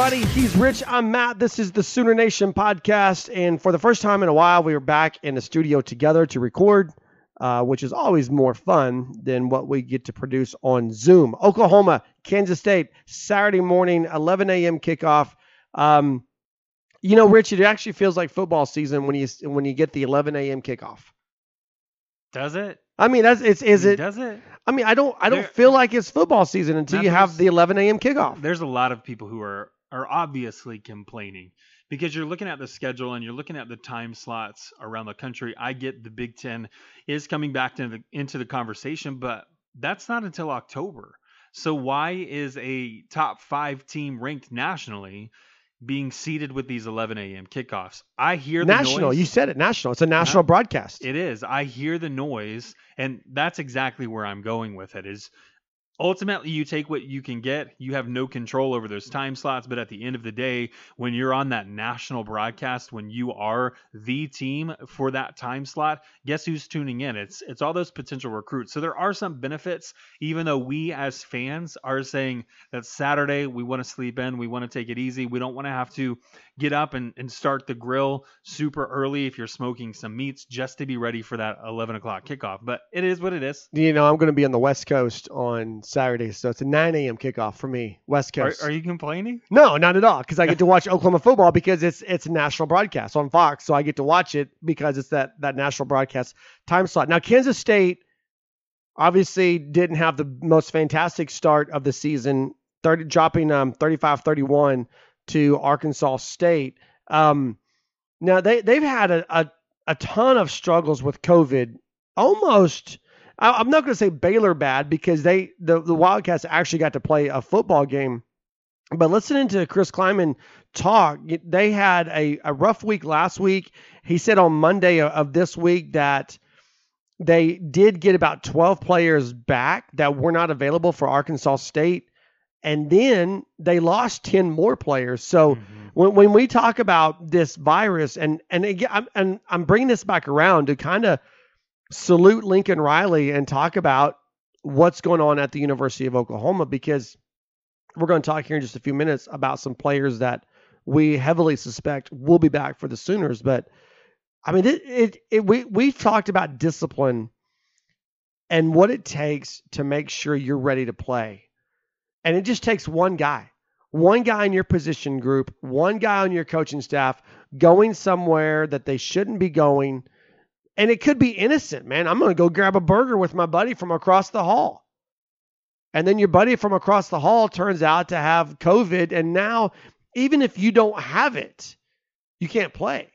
everybody? He's Rich. I'm Matt. This is the Sooner Nation podcast. And for the first time in a while, we are back in the studio together to record, uh, which is always more fun than what we get to produce on Zoom. Oklahoma, Kansas State, Saturday morning, 11 a.m. kickoff. Um, you know, Rich, it actually feels like football season when you when you get the 11 a.m. kickoff. Does it? I mean, that's it's is it? Does it? I mean, I don't I don't There- feel like it's football season until you have the 11 a.m. kickoff. There's a lot of people who are are obviously complaining because you're looking at the schedule and you're looking at the time slots around the country. I get the Big Ten is coming back to the, into the conversation, but that's not until October. So why is a top five team ranked nationally being seated with these 11 a.m. kickoffs? I hear the National, noise. you said it. National. It's a national uh-huh. broadcast. It is. I hear the noise, and that's exactly where I'm going with it. Is ultimately you take what you can get. You have no control over those time slots, but at the end of the day, when you're on that national broadcast, when you are the team for that time slot, guess who's tuning in? It's it's all those potential recruits. So there are some benefits, even though we as fans are saying that Saturday we want to sleep in, we want to take it easy, we don't want to have to get up and, and start the grill super early if you're smoking some meats just to be ready for that 11 o'clock kickoff. But it is what it is. You know, I'm going to be on the West Coast on Saturday, so it's a 9 a.m. kickoff for me, West Are, Coast. are you complaining? No, not at all, because I get to watch Oklahoma football because it's it's a national broadcast on Fox, so I get to watch it because it's that that national broadcast time slot. Now, Kansas State obviously didn't have the most fantastic start of the season, 30, dropping um 35-31 to Arkansas State. Um, now they they've had a, a a ton of struggles with COVID, almost. I- I'm not going to say Baylor bad because they the, the Wildcats actually got to play a football game but listening to Chris Klieman talk, they had a, a rough week last week. He said on Monday of- this week that they did get about 12 players back that were not available for Arkansas State. And then they lost 10 more players. So Mhm. when, when we talk about this virus, and and again, I'm, and I'm bringing this back around to kind of salute Lincoln Riley and talk about what's going on at the University of Oklahoma because we're going to talk here in just a few minutes about some players that we heavily suspect will be back for the Sooners. But I mean, it, it, it we we've talked about discipline and what it takes to make sure you're ready to play, and it just takes one guy, one guy in your position group, one guy on your coaching staff going somewhere that they shouldn't be going. And it could be innocent, man. I'm going to go grab a burger with my buddy from across the hall. And then your buddy from across the hall turns out to have COVID. And now, even if you don't have it, you can't play.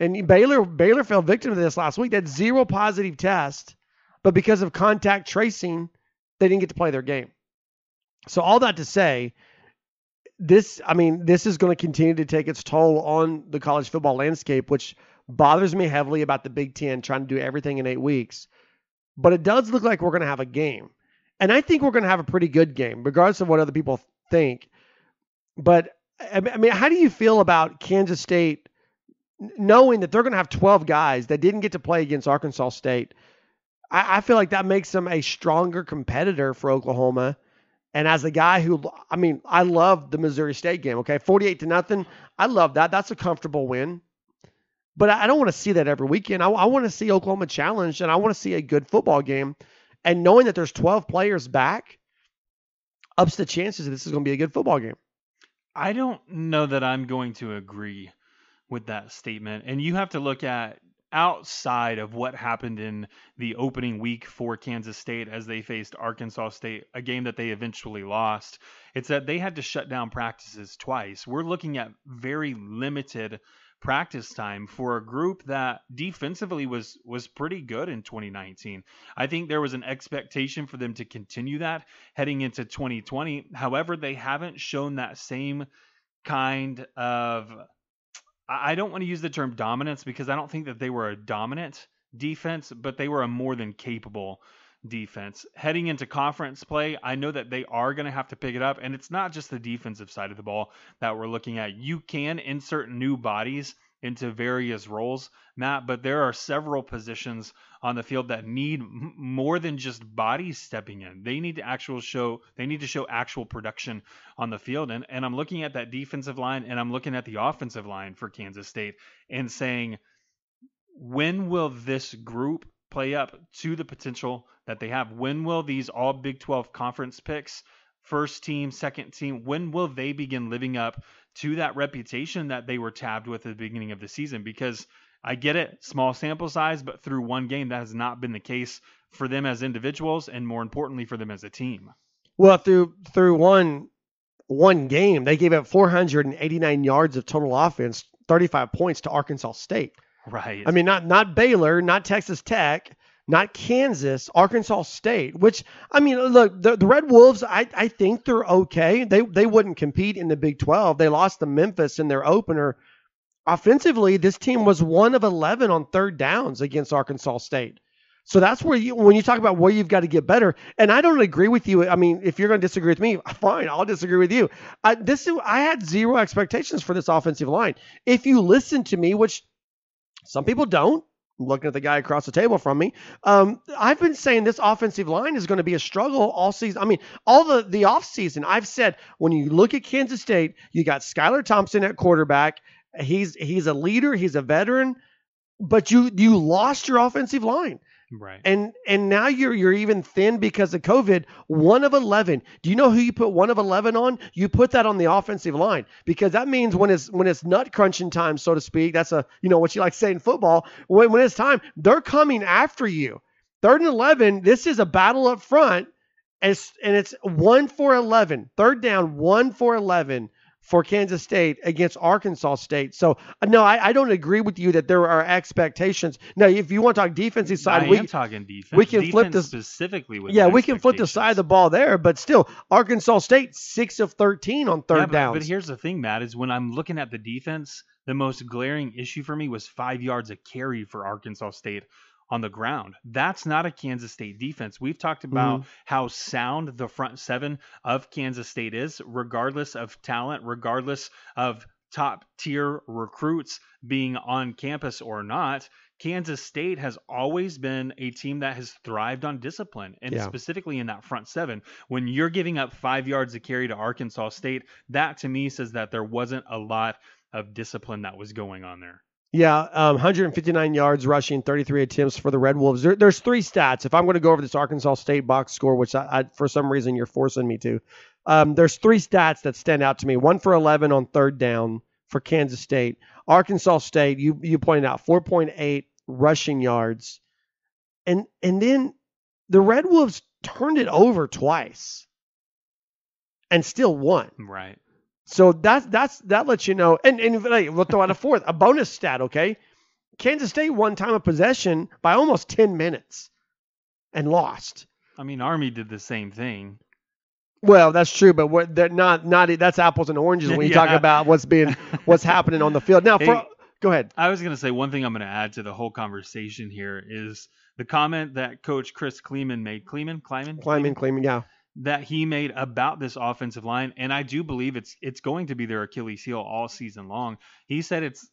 And Baylor Baylor fell victim to this last week. That zero positive test, but because of contact tracing, they didn't get to play their game. So all that to say, this I mean, this is going to continue to take its toll on the college football landscape, which bothers me heavily about the Big Ten trying to do everything in eight weeks. But it does look like we're going to have a game. And I think we're going to have a pretty good game, regardless of what other people think. But I mean, how do you feel about Kansas State knowing that they're going to have 12 guys that didn't get to play against Arkansas State? I, I feel like that makes them a stronger competitor for Oklahoma. And as a guy who, I mean, I love the Missouri State game. Okay, 48 to nothing. I love that. That's a comfortable win. But I don't want to see that every weekend. I, I want to see Oklahoma challenged, and I want to see a good football game. And knowing that there's 12 players back ups the chances that this is going to be a good football game. I don't know that I'm going to agree with that statement. And you have to look at outside of what happened in the opening week for Kansas State as they faced Arkansas State, a game that they eventually lost. It's that they had to shut down practices twice. We're looking at very limited practice time for a group that defensively was was pretty good in 2019. I think there was an expectation for them to continue that heading into 2020. However, they haven't shown that same kind of I don't want to use the term dominance because I don't think that they were a dominant defense, but they were a more than capable defense. Heading into conference play, I know that they are going to have to pick it up, and it's not just the defensive side of the ball that we're looking at. You can insert new bodies into various roles, Matt, but there are several positions on the field that need m- more than just bodies stepping in. They need to actual show they need to show actual production on the field. And and I'm looking at that defensive line and I'm looking at the offensive line for Kansas State and saying when will this group play up to the potential that they have? When will these all Big 12 conference picks, first team, second team, when will they begin living up to that reputation that they were tabbed with at the beginning of the season? Because I get it, small sample size, but through one game, that has not been the case for them as individuals and more importantly for them as a team. Well, through through one one game, they gave up 489 yards of total offense, 35 points to Arkansas State. Right. I mean, not not Baylor, not Texas Tech, not Kansas, Arkansas State. Which I mean, look, the, the Red Wolves, I, I think they're okay. They they wouldn't compete in the Big 12. They lost to Memphis in their opener. Offensively, this team was one of 11 on third downs against Arkansas State. So that's where you, when you talk about where you've got to get better, and I don't agree with you. I mean, if you're going to disagree with me, fine, I'll disagree with you. I, this I had zero expectations for this offensive line. If you listen to me, which some people don't. I'm looking at the guy across the table from me. Um, I've been saying this offensive line is going to be a struggle all season. I mean, all the the off season. I've said when you look at Kansas State, you got Skylar Thompson at quarterback. He's he's a leader. He's a veteran, but you you lost your offensive line. Right. And and now you're you're even thin because of COVID. One of eleven. Do you know who you put one of eleven on? You put that on the offensive line because that means when it's when it's nut crunching time, so to speak. That's a you know what you like to say in football. When when it's time, they're coming after you. Third and eleven. This is a battle up front, and it's, and it's one for eleven. Third down, one for eleven for Kansas State against Arkansas State. So uh, no, I, I, don't agree with you that there are expectations. Now, if you want to talk defensive side, I we am talking defense. We can defense flip this specifically. With yeah, we can flip the side of the ball there, but still, Arkansas State six of thirteen on third yeah, but, downs. But here's the thing, Matt, is when I'm looking at the defense, the most glaring issue for me was five yards of carry for Arkansas State on the ground. That's not a Kansas State defense. We've talked about mm-hmm. how sound the front seven of Kansas State is, regardless of talent, regardless of top tier recruits being on campus or not. Kansas State has always been a team that has thrived on discipline, and yeah. specifically in that front seven. When you're giving up five yards to carry to Arkansas State, that to me says that there wasn't a lot of discipline that was going on there. Yeah, um, 159 yards rushing, 33 attempts for the Red Wolves. There, there's three stats. If I'm going to go over this Arkansas State box score, which I, I, for some reason you're forcing me to, um, there's three stats that stand out to me. One for 11 on third down for Kansas State. Arkansas State, you you pointed out 4.8 rushing yards, and and then the Red Wolves turned it over twice, and still won. Right. So that's that's that lets you know. And and we'll throw out a fourth, a bonus stat. Okay, Kansas State won time of possession by almost ten minutes, and lost. I mean, Army did the same thing. Well, that's true, but what they're not not that's apples and oranges when you yeah. talk about what's being what's happening on the field. Now, for, hey, go ahead. I was going to say one thing I'm going to add to the whole conversation here is the comment that Coach Chris Klieman made. Klieman, Klieman, Klieman, Klieman, yeah that he made about this offensive line, and I do believe it's it's going to be their Achilles heel all season long. He said it's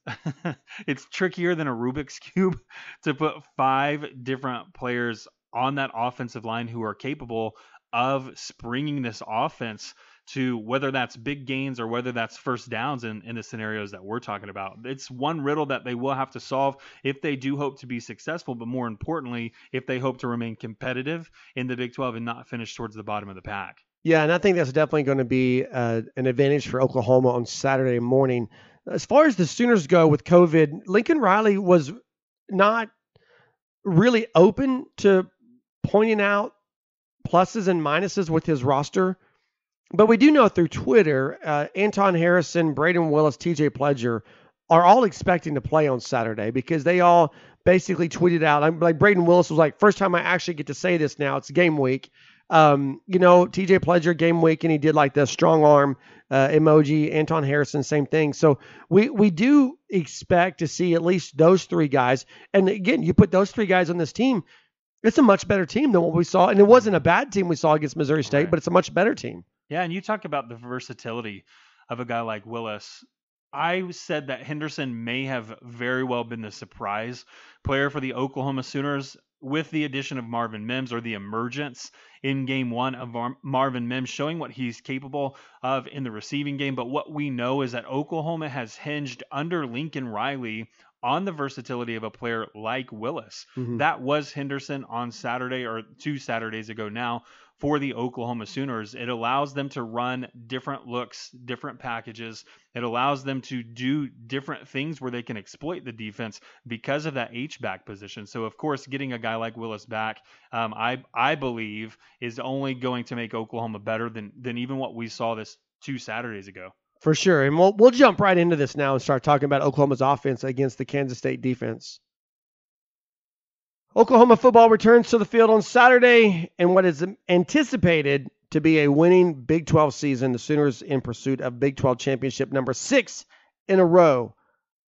it's trickier than a Rubik's cube to put five different players on that offensive line who are capable of springing this offense to whether that's big gains or whether that's first downs in, in the scenarios that we're talking about. It's one riddle that they will have to solve if they do hope to be successful, but more importantly, if they hope to remain competitive in the Big 12 and not finish towards the bottom of the pack. Yeah, and I think that's definitely going to be uh, an advantage for Oklahoma on Saturday morning. As far as the Sooners go with COVID, Lincoln Riley was not really open to pointing out pluses and minuses with his roster but we do know through Twitter, uh, Anton Harrison, Brayden Willis, TJ Pledger are all expecting to play on Saturday because they all basically tweeted out. I'm like Brayden Willis was like, first time I actually get to say this now. It's game week. Um, you know, TJ Pledger game week, and he did like the strong arm uh, emoji. Anton Harrison, same thing. So we we do expect to see at least those three guys. And again, you put those three guys on this team, it's a much better team than what we saw. And it wasn't a bad team we saw against Missouri State, right. but it's a much better team. Yeah, and you talk about the versatility of a guy like Willis. I said that Henderson may have very well been the surprise player for the Oklahoma Sooners with the addition of Marvin Mims or the emergence in game one of Mar- Marvin Mims, showing what he's capable of in the receiving game. But what we know is that Oklahoma has hinged under Lincoln Riley on the versatility of a player like Willis. Mhm. That was Henderson on Saturday or two Saturdays ago now for the Oklahoma Sooners. It allows them to run different looks, different packages. It allows them to do different things where they can exploit the defense because of that H back position. So of course, getting a guy like Willis back, um, I I believe is only going to make Oklahoma better than than even what we saw this two Saturdays ago. For sure. And we'll we'll jump right into this now and start talking about Oklahoma's offense against the Kansas State defense. Oklahoma football returns to the field on Saturday in what is anticipated to be a winning Big 12 season. The Sooners in pursuit of Big 12 championship number six in a row.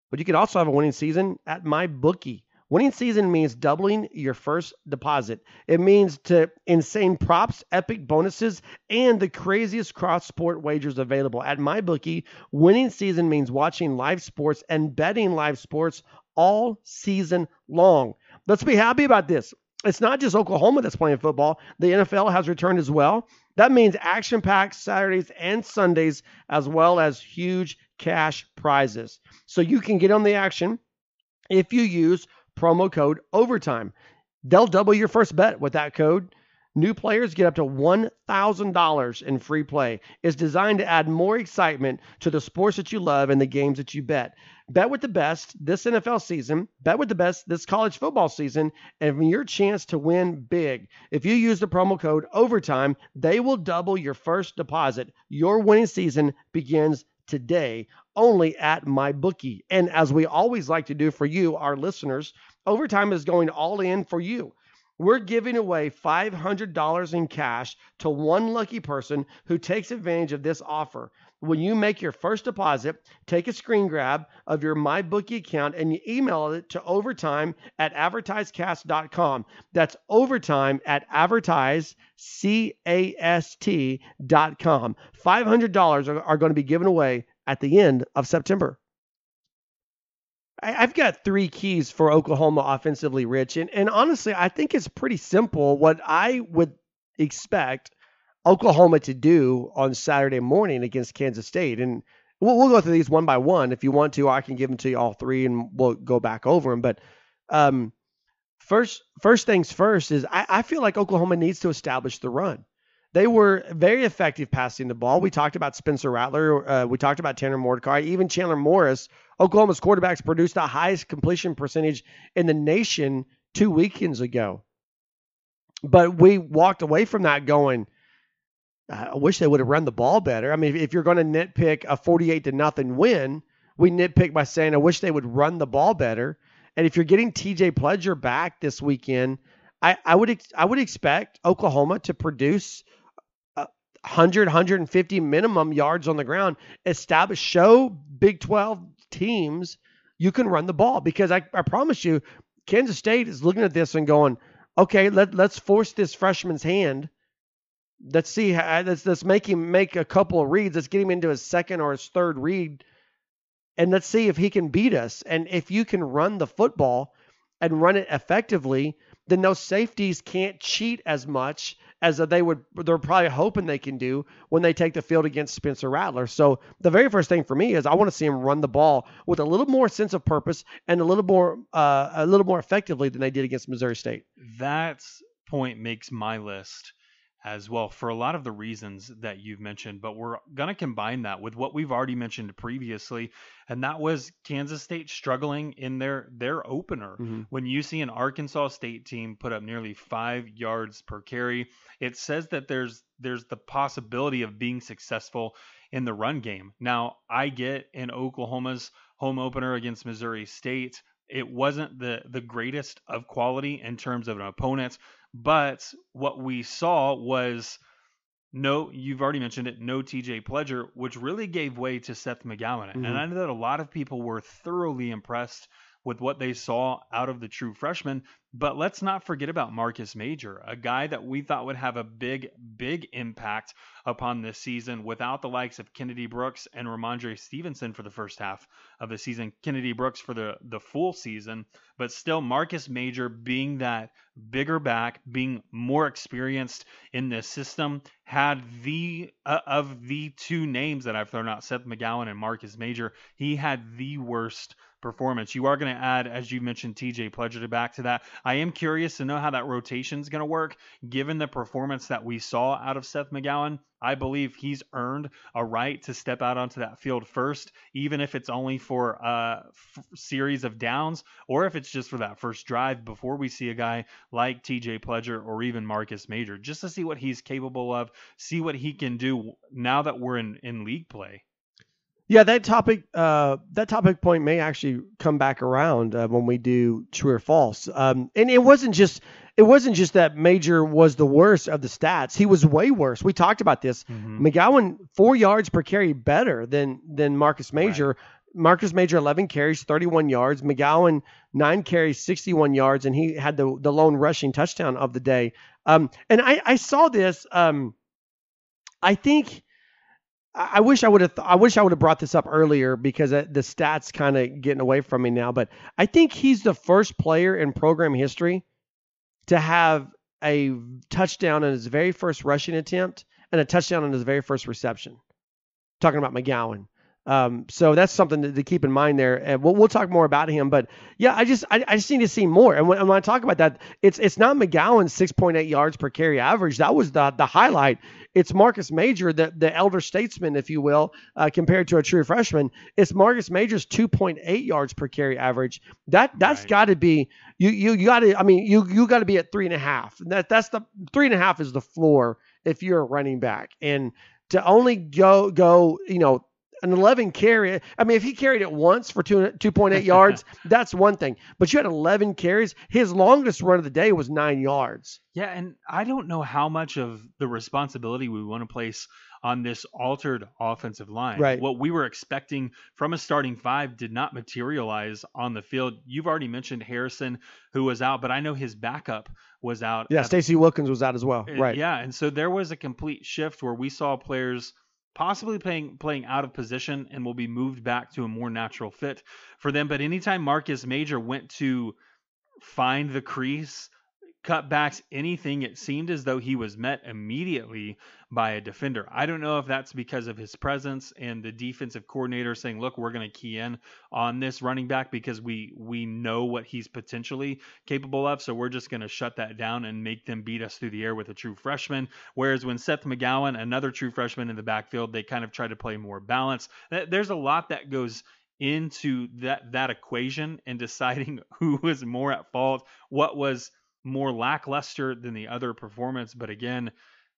But you could also have a winning season at MyBookie. Winning season means doubling your first deposit. It means to insane props, epic bonuses, and the craziest cross sport wagers available. At MyBookie, winning season means watching live sports and betting live sports all season long. Let's be happy about this. It's not just Oklahoma that's playing football. The NFL has returned as well. That means action packed Saturdays and Sundays, as well as huge cash prizes. So you can get on the action if you use promo code overtime. They'll double your first bet with that code. New players get up to $1,000 in free play. It's designed to add more excitement to the sports that you love and the games that you bet. Bet with the best this NFL season, bet with the best this college football season, and your chance to win big. If you use the promo code overtime, they will double your first deposit. Your winning season begins today only at MyBookie. And as we always like to do for you, our listeners, Overtime is going all in for you. We're giving away $500 in cash to one lucky person who takes advantage of this offer. When you make your first deposit, take a screen grab of your MyBookie account and you email it to overtime at advertisecast.com. That's overtime at advertisecast.com. $500 are, are going to be given away at the end of September. I, I've got three keys for Oklahoma offensively, Rich. And, and honestly, I think it's pretty simple. What I would expect Oklahoma to do on Saturday morning against Kansas State. And we'll, we'll go through these one by one. If you want to, I can give them to you all three and we'll go back over them. But um, first, first things first is I, I feel like Oklahoma needs to establish the run. They were very effective passing the ball. We talked about Spencer Rattler. Uh, we talked about Tanner Mordecai. Even Chandler Morris, Oklahoma's quarterbacks, produced the highest completion percentage in the nation two weekends ago. But we walked away from that going, I wish they would have run the ball better. I mean, if you're going to nitpick a 48 to nothing win, we nitpick by saying, I wish they would run the ball better. And if you're getting TJ Pledger back this weekend, I, I would ex- I would expect Oklahoma to produce 100, 150 minimum yards on the ground, establish, show Big 12 teams you can run the ball. Because I, I promise you, Kansas State is looking at this and going, okay, let, let's force this freshman's hand. Let's see. Let's, let's make him make a couple of reads. Let's get him into his second or his third read. And let's see if he can beat us. And if you can run the football and run it effectively, then those safeties can't cheat as much as they would they're probably hoping they can do when they take the field against Spencer Rattler. So the very first thing for me is I want to see him run the ball with a little more sense of purpose and a little more uh, a little more effectively than they did against Missouri State. That point makes my list as well for a lot of the reasons that you've mentioned, but we're going to combine that with what we've already mentioned previously, and that was Kansas State struggling in their their opener. Mm-hmm. When you see an Arkansas State team put up nearly 5 yards per carry, it says that there's there's the possibility of being successful in the run game. Now, I get in Oklahoma's home opener against Missouri State, it wasn't the the greatest of quality in terms of an opponent but what we saw was no, you've already mentioned it, no TJ Pledger, which really gave way to Seth McGowan. Mhm. And I know that a lot of people were thoroughly impressed with what they saw out of the true freshman. But let's not forget about Marcus Major, a guy that we thought would have a big, big impact upon this season without the likes of Kennedy Brooks and Rhamondre Stevenson for the first half of the season. Kennedy Brooks for the, the full season, but still Marcus Major being that bigger back, being more experienced in this system, had the uh, of the two names that I've thrown out, Seth McGowan and Marcus Major, he had the worst performance. You are going to add, as you mentioned, TJ Pledger back to that. I am curious to know how that rotation is going to work, given the performance that we saw out of Seth McGowan. I believe he's earned a right to step out onto that field first, even if it's only for a f- series of downs or if it's just for that first drive before we see a guy like TJ Pledger or even Marcus Major, just to see what he's capable of, see what he can do now that we're in, in league play. Yeah, that topic, uh, that topic point may actually come back around uh, when we do true or false. Um, and it wasn't just, it wasn't just that Major was the worst of the stats. He was way worse. We talked about this. Mm-hmm. McGowan four yards per carry better than than Marcus Major. Right. Marcus Major 11 carries, 31 yards. McGowan nine carries, 61 yards, and he had the the lone rushing touchdown of the day. Um, and I I saw this. Um, I think I wish I would have. Th- I wish I would have brought this up earlier because uh, the stats kind of getting away from me now. But I think he's the first player in program history to have a touchdown on his very first rushing attempt and a touchdown on his very first reception. Talking about McGowan. Um, so that's something to, to, keep in mind there. And we'll, we'll talk more about him. But yeah, I just I, I just need to see more. And when, and when I talk about that, it's it's not McGowan's 6.8 yards per carry average. That was the the highlight. It's Marcus Major, the the elder statesman, if you will, uh, compared to a true freshman. It's Marcus Major's 2.8 yards per carry average. That that's right. got to be you you you got to. I mean you you got to be at three and a half. That that's the three and a half is the floor if you're a running back and to only go go you know an 11 carry. I mean, if he carried it once for two, 2.8 yards, that's one thing. But you had 11 carries. His longest run of the day was nine yards. Yeah, and I don't know how much of the responsibility we want to place on this altered offensive line. Right. What we were expecting from a starting five did not materialize on the field. You've already mentioned Harrison, who was out, but I know his backup was out. Yeah, Stacey Wilkins was out as well. Uh, right. Yeah, and so there was a complete shift where we saw players possibly playing playing out of position and will be moved back to a more natural fit for them. But anytime Marcus Major went to find the crease cutbacks, anything, it seemed as though he was met immediately by a defender. I don't know if that's because of his presence and the defensive coordinator saying, "Look, we're going to key in on this running back because we we know what he's potentially capable of, so we're just going to shut that down and make them beat us through the air with a true freshman." Whereas when Seth McGowan, another true freshman in the backfield, they kind of try to play more balance. There's a lot that goes into that that equation and deciding who was more at fault, what was more lackluster than the other performance. But again,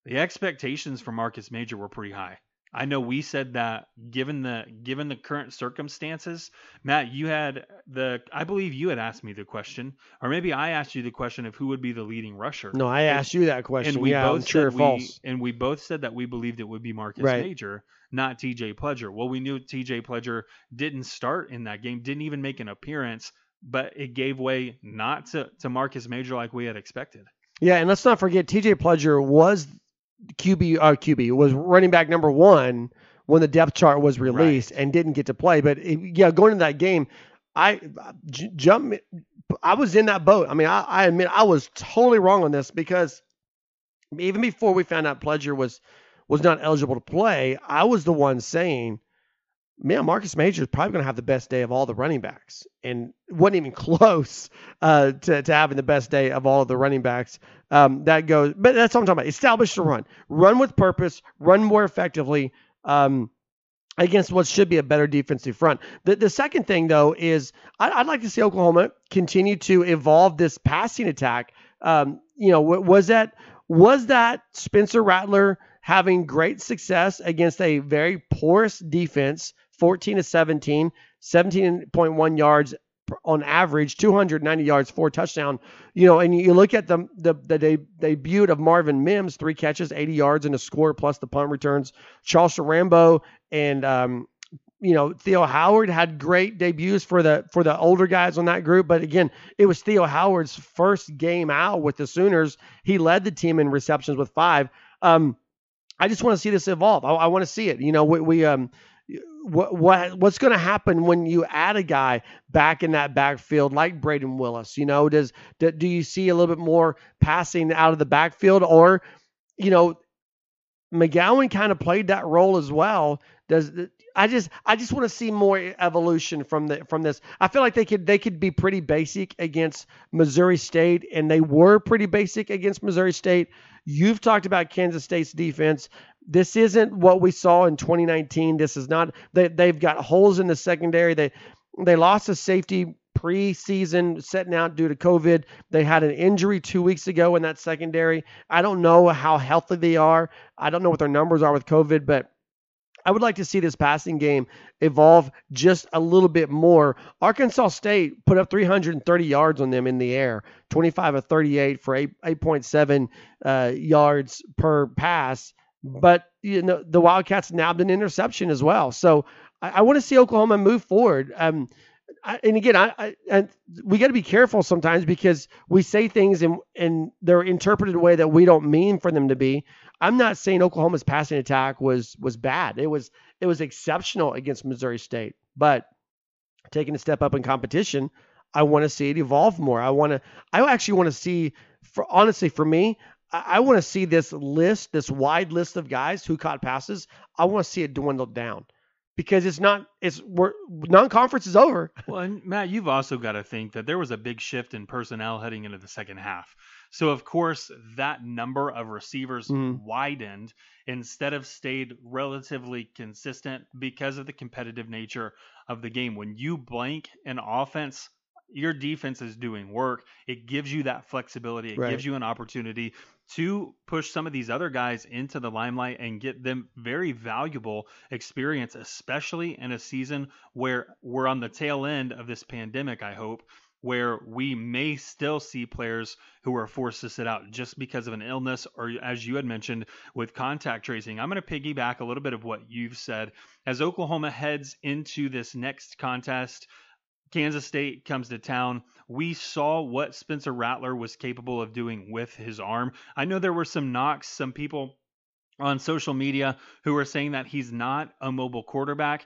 the expectations for Marcus Major were pretty high. I know we said that given the given the current circumstances, Matt, you had the I believe you had asked me the question, or maybe I asked you the question of who would be the leading rusher. No, I asked you that question. And we yeah, both true or we, false. And we both said that we believed it would be Marcus right. Major, not TJ Pledger. Well, we knew TJ Pledger didn't start in that game, didn't even make an appearance but it gave way not to, to Marcus Major like we had expected. Yeah, and let's not forget TJ Pledger was QB uh, QB was running back number one when the depth chart was released right. and didn't get to play. But it, yeah, going into that game, I j- jump. I was in that boat. I mean, I, I admit I was totally wrong on this because even before we found out Pledger was was not eligible to play, I was the one saying man, Marcus Major is probably going to have the best day of all the running backs, and wasn't even close uh, to, to having the best day of all of the running backs. Um, that goes, but that's what I'm talking about. Establish the run, run with purpose, run more effectively. Um, against what should be a better defensive front. The, the second thing, though, is I, would like to see Oklahoma continue to evolve this passing attack. Um, you know, was that was that Spencer Rattler having great success against a very porous defense 14 to 17, 17.1 yards on average, 290 yards, four touchdown. You know, and you look at the the, the de- debut of Marvin Mims, three catches, 80 yards, and a score plus the punt returns. Charles Rambo and um, you know, Theo Howard had great debuts for the for the older guys on that group, but again, it was Theo Howard's first game out with the Sooners. He led the team in receptions with five. Um, I just want to see this evolve. I, I want to see it. You know, we, we um, what what what's going to happen when you add a guy back in that backfield like Brayden Willis? You know, does do, do you see a little bit more passing out of the backfield, or you know, McGowan kind of played that role as well. Does I just I just want to see more evolution from the from this. I feel like they could they could be pretty basic against Missouri State, and they were pretty basic against Missouri State. You've talked about Kansas State's defense. This isn't what we saw in 2019. This is not they they've got holes in the secondary. They they lost a safety preseason setting out due to COVID. They had an injury two weeks ago in that secondary. I don't know how healthy they are. I don't know what their numbers are with COVID, but I would like to see this passing game evolve just a little bit more. Arkansas State put up 330 yards on them in the air, 25 of 38 for 8, 8.7 uh, yards per pass. But you know the Wildcats nabbed an interception as well. So I, I want to see Oklahoma move forward. Um, I, and again, I, I and we got to be careful sometimes because we say things and and they're interpreted a way that we don't mean for them to be. I'm not saying Oklahoma's passing attack was was bad. It was it was exceptional against Missouri State, but taking a step up in competition, I want to see it evolve more. I want to I actually want to see for honestly for me, I, I want to see this list, this wide list of guys who caught passes. I want to see it dwindle down because it's not it's we're non-conference is over. Well, and Matt, you've also got to think that there was a big shift in personnel heading into the second half. So of course that number of receivers Mhm. widened instead of stayed relatively consistent because of the competitive nature of the game. When you blank an offense, your defense is doing work. It gives you that flexibility. It Right. gives you an opportunity to push some of these other guys into the limelight and get them very valuable experience, especially in a season where we're on the tail end of this pandemic, I hope, where we may still see players who are forced to sit out just because of an illness or as you had mentioned with contact tracing. I'm going to piggyback a little bit of what you've said as Oklahoma heads into this next contest. Kansas State comes to town. We saw what Spencer Rattler was capable of doing with his arm. I know there were some knocks, some people on social media who were saying that he's not a mobile quarterback.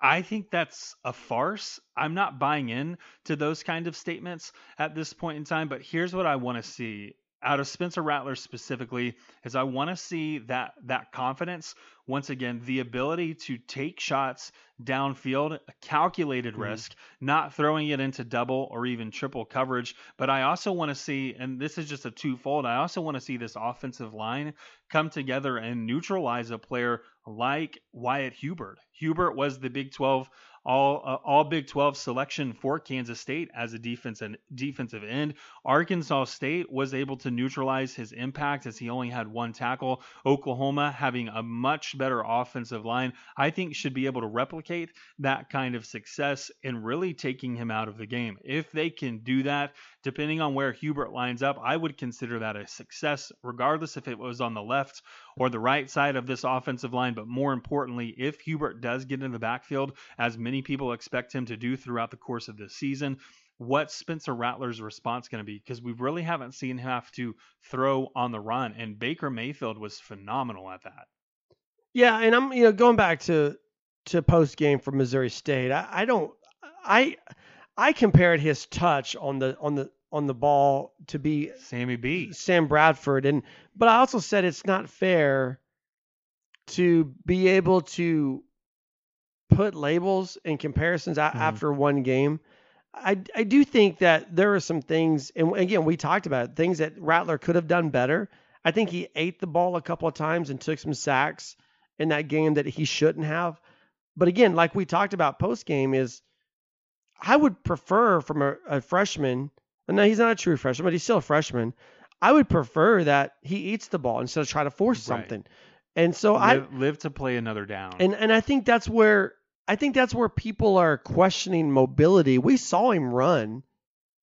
I think that's a farce. I'm not buying in to those kind of statements at this point in time, but here's what I want to see out of Spencer Rattler specifically is I want to see that that confidence once again the ability to take shots downfield a calculated Mhm. risk not throwing it into double or even triple coverage but I also want to see and this is just a twofold I also want to see this offensive line come together and neutralize a player like Wyatt Hubert Hubert was the Big 12 all uh, all Big 12 selection for Kansas State as a defense and defensive end. Arkansas State was able to neutralize his impact as he only had one tackle. Oklahoma having a much better offensive line, I think should be able to replicate that kind of success in really taking him out of the game. If they can do that, depending on where Hubert lines up, I would consider that a success regardless if it was on the left or the right side of this offensive line, but more importantly, if Hubert does get in the backfield as many people expect him to do throughout the course of this season, what's Spencer Rattler's response going to be? Because we really haven't seen him have to throw on the run, and Baker Mayfield was phenomenal at that. Yeah, and I'm you know going back to to post game for Missouri State. I, I don't I I compared his touch on the on the on the ball to be Sammy B. Sam Bradford and but I also said it's not fair to be able to put labels and comparisons Mhm. after one game. I, I do think that there are some things, and again, we talked about it, things that Rattler could have done better. I think he ate the ball a couple of times and took some sacks in that game that he shouldn't have. But again, like we talked about post game, is I would prefer from a, a freshman. and No, he's not a true freshman, but he's still a freshman. I would prefer that he eats the ball instead of trying to force Right. something. And so I live, live to play another down. and and I think that's where I think that's where people are questioning mobility. We saw him run.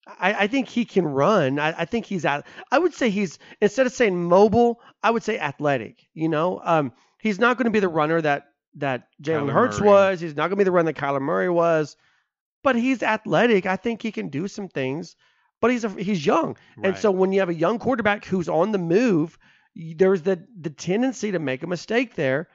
I, I think he can run. I, I think he's at. I would say he's instead of saying mobile, I would say athletic. You know, um, he's not going to be the runner that that Jalen Hurts was. He's not going to be the run that Kyler Murray was, but he's athletic. I think he can do some things. But he's a, he's young, and so when you have a young quarterback who's on the move, there's the the tendency to make a mistake there,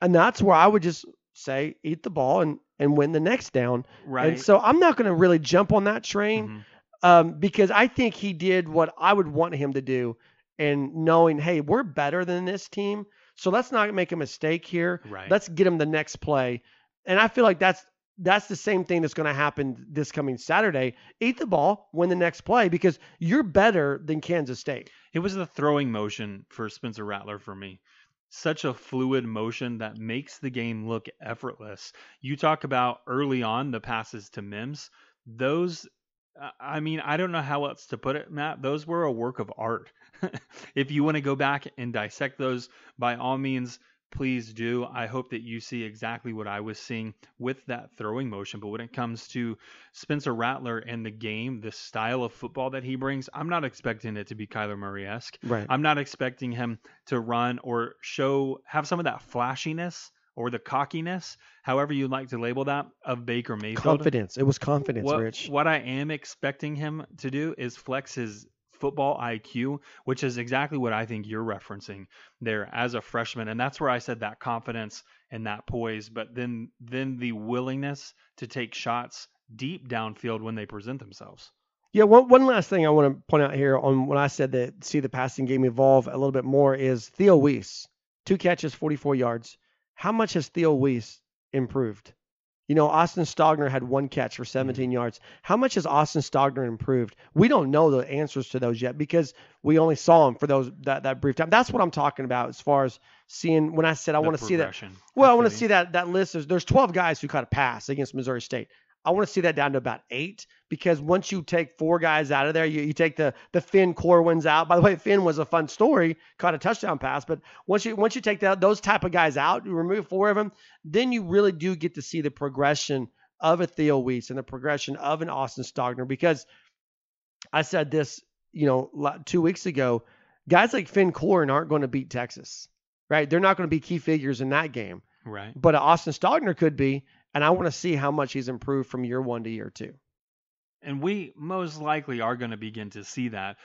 and that's where I would just say eat the ball and and win the next down. right. And so I'm not going to really jump on that train Mhm. um, because I think he did what I would want him to do, and knowing, hey, we're better than this team, so let's not make a mistake here. Right. Let's get him the next play, and I feel like that's that's the same thing that's going to happen this coming Saturday. Eat the ball, win the next play because you're better than Kansas State. It was the throwing motion for Spencer Rattler for me. Such a fluid motion that makes the game look effortless. You talk about early on the passes to Mims. Those, I mean, I don't know how else to put it, Matt. Those were a work of art. if you want to go back and dissect those, by all means, please do. I hope that you see exactly what I was seeing with that throwing motion. But when it comes to Spencer Rattler and the game, the style of football that he brings, I'm not expecting it to be Kyler Murray esque. Right. I'm not expecting him to run or show, have some of that flashiness or the cockiness, however you'd like to label that, of Baker Mayfield. confidence. It was confidence, What, Rich. what I am expecting him to do is flex his football IQ, which is exactly what I think you're referencing there as a freshman. And that's where I said that confidence and that poise, but then then the willingness to take shots deep downfield when they present themselves. Yeah, one, one last thing I want to point out here on when I said that see the passing game evolve a little bit more is Theo Wease. Two catches, 44 yards. How much has Theo Wease improved? You know, Austin Stogner had one catch for mm-hmm. 17 yards. How much has Austin Stogner improved? We don't know the answers to those yet because we only saw him for those that, that brief time. That's what I'm talking about as far as seeing when I said I want to see that well, I want to see that that list. Is, there's 12 guys who caught a pass against Missouri State. I want to see that down to about eight because once you take four guys out of there, you, you take the the Finn Corwins out. By the way, Finn was a fun story, caught a touchdown pass. But once you once you take that those type of guys out, you remove four of them, then you really do get to see the progression of a Theo Wease and the progression of an Austin Stogner. Because I said this, you know, two weeks ago, guys like Finn Corwin aren't going to beat Texas, right? They're not going to be key figures in that game right. but Austin Stogner could be, and I want to see how much he's improved from year one to year two. And we most likely are going to begin to see that.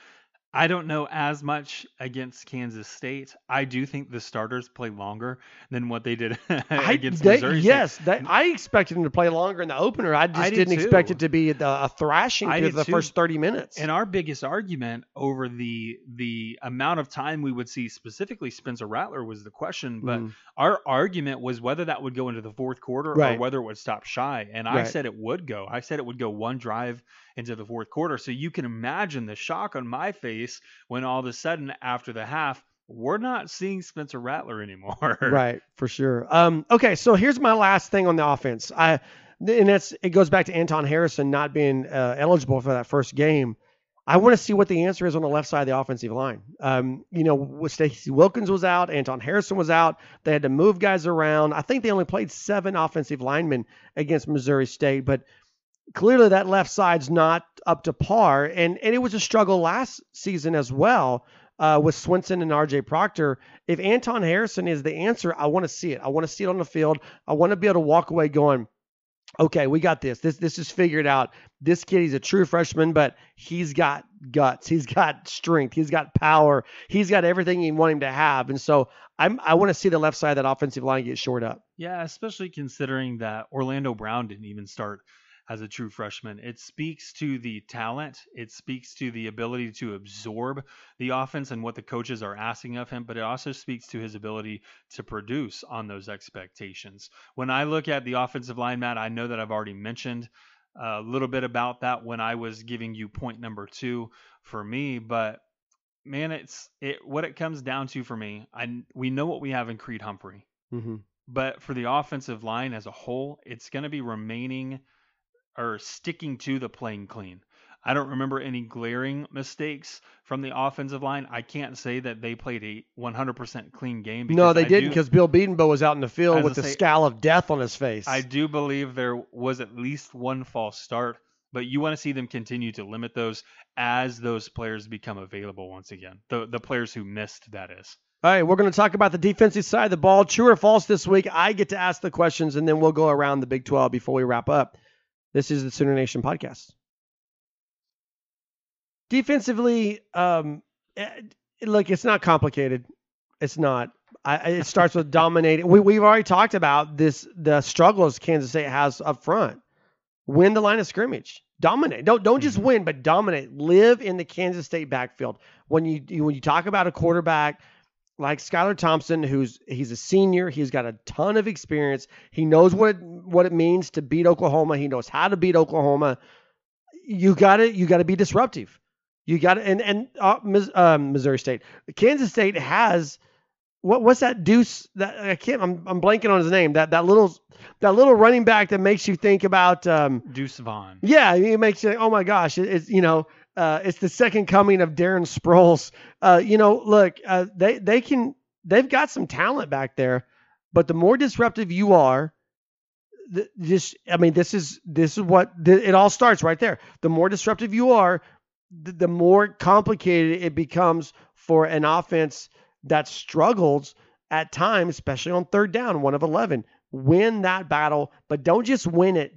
I don't know as much against Kansas State. I do think the starters play longer than what they did I, against they- Missouri State. yes, that, I expected them to play longer in the opener. I just I did didn't expect it to be the, a thrashing I through the too. first thirty minutes. And our biggest argument over the the amount of time we would see specifically Spencer Rattler was the question, but Mhm. our argument was whether that would go into the fourth quarter Right. or whether it would stop shy. And I said it would go. I said it would go one drive into the fourth quarter. So you can imagine the shock on my face when all of a sudden after the half, we're not seeing Spencer Rattler anymore. right, for sure. Um, okay, so here's my last thing on the offense. I and that's it goes back to Anton Harrison not being uh, eligible for that first game. I want to see what the answer is on the left side of the offensive line. Um, you know, with Stacey Wilkins was out, Anton Harrison was out. They had to move guys around. I think they only played seven offensive linemen against Missouri State, but clearly that left side's not up to par. And and it was a struggle last season as well uh, with Swenson and RJ Proctor. If Anton Harrison is the answer, I want to see it. I want to see it on the field. I want to be able to walk away going, okay, we got this. This this is figured out. This kid, he's a true freshman, but he's got guts. He's got strength. He's got power. He's got everything you want him to have. And so I'm I want to see the left side of that offensive line get shored up. Yeah, especially considering that Orlando Brown didn't even start as a true freshman. It speaks to the talent, it speaks to the ability to absorb the offense and what the coaches are asking of him, but it also speaks to his ability to produce on those expectations. When I look at the offensive line, Matt, I know that I've already mentioned a little bit about that when I was giving you point number two for me, but man, it's it what it comes down to for me. I we know what we have in Creed Humphrey. Mm-hmm. But for the offensive line as a whole, it's going to be remaining or sticking to the playing clean. I don't remember any glaring mistakes from the offensive line. I can't say that they played a 100% clean game. No, they I didn't because Bill Bedenbaugh was out in the field with the say- scowl of death on his face. I do believe there was at least one false start, but you want to see them continue to limit those as those players become available once again. The the players who missed that is. All right, we're going to talk about the defensive side of the ball. True or false this week? I get to ask the questions, and then we'll go around the Big 12 before we wrap up. This is the Sooner Nation podcast. Defensively, um, eh, look, it's not complicated. It's not. I, it starts with dominating. We, we've already talked about this. The struggles Kansas State has up front. Win the line of scrimmage. Dominate. Don't don't just win, but dominate. Live in the Kansas State backfield. When you- when you talk about a quarterback like Skylar Thompson, who's he's a senior, he's got a ton of experience. He knows what it, what it means to beat Oklahoma. He knows how to beat Oklahoma. You got to you got to be disruptive. You got to and and uh, um, Missouri State, Kansas State has what what's that deuce that I can't I'm, I'm blanking on his name that that little that little running back that makes you think about um Deuce Vaughn. yeah it makes you oh my gosh it, it's you know uh it's the second coming of Darren Sproles uh you know look uh they they can they've got some talent back there but the more disruptive you are th- just I mean this is this is what th- it all starts right there the more disruptive you are th- the more complicated it becomes for an offense that struggles at times, especially on third down, one of 11. Win that battle, but don't just win it,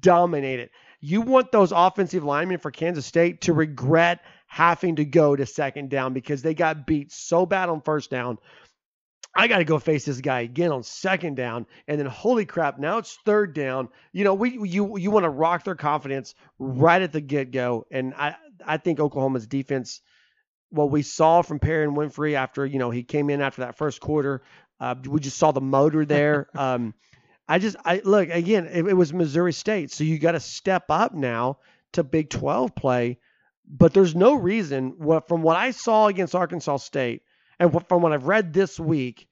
dominate it. You want those offensive linemen for Kansas State to regret having to go to second down because they got beat so bad on first down. I got to go face this guy again on second down, and then holy crap, now it's third down. You know, we you you want to rock their confidence right at the get go, and I I think Oklahoma's defense what we saw from Perrion Winfrey after you know he came in after that first quarter. Uh, we just saw the motor there. um, I just I look again. It, it was Missouri State, so you got to step up now to Big 12 play. But there's no reason what from what I saw against Arkansas State and what, from what I've read this week,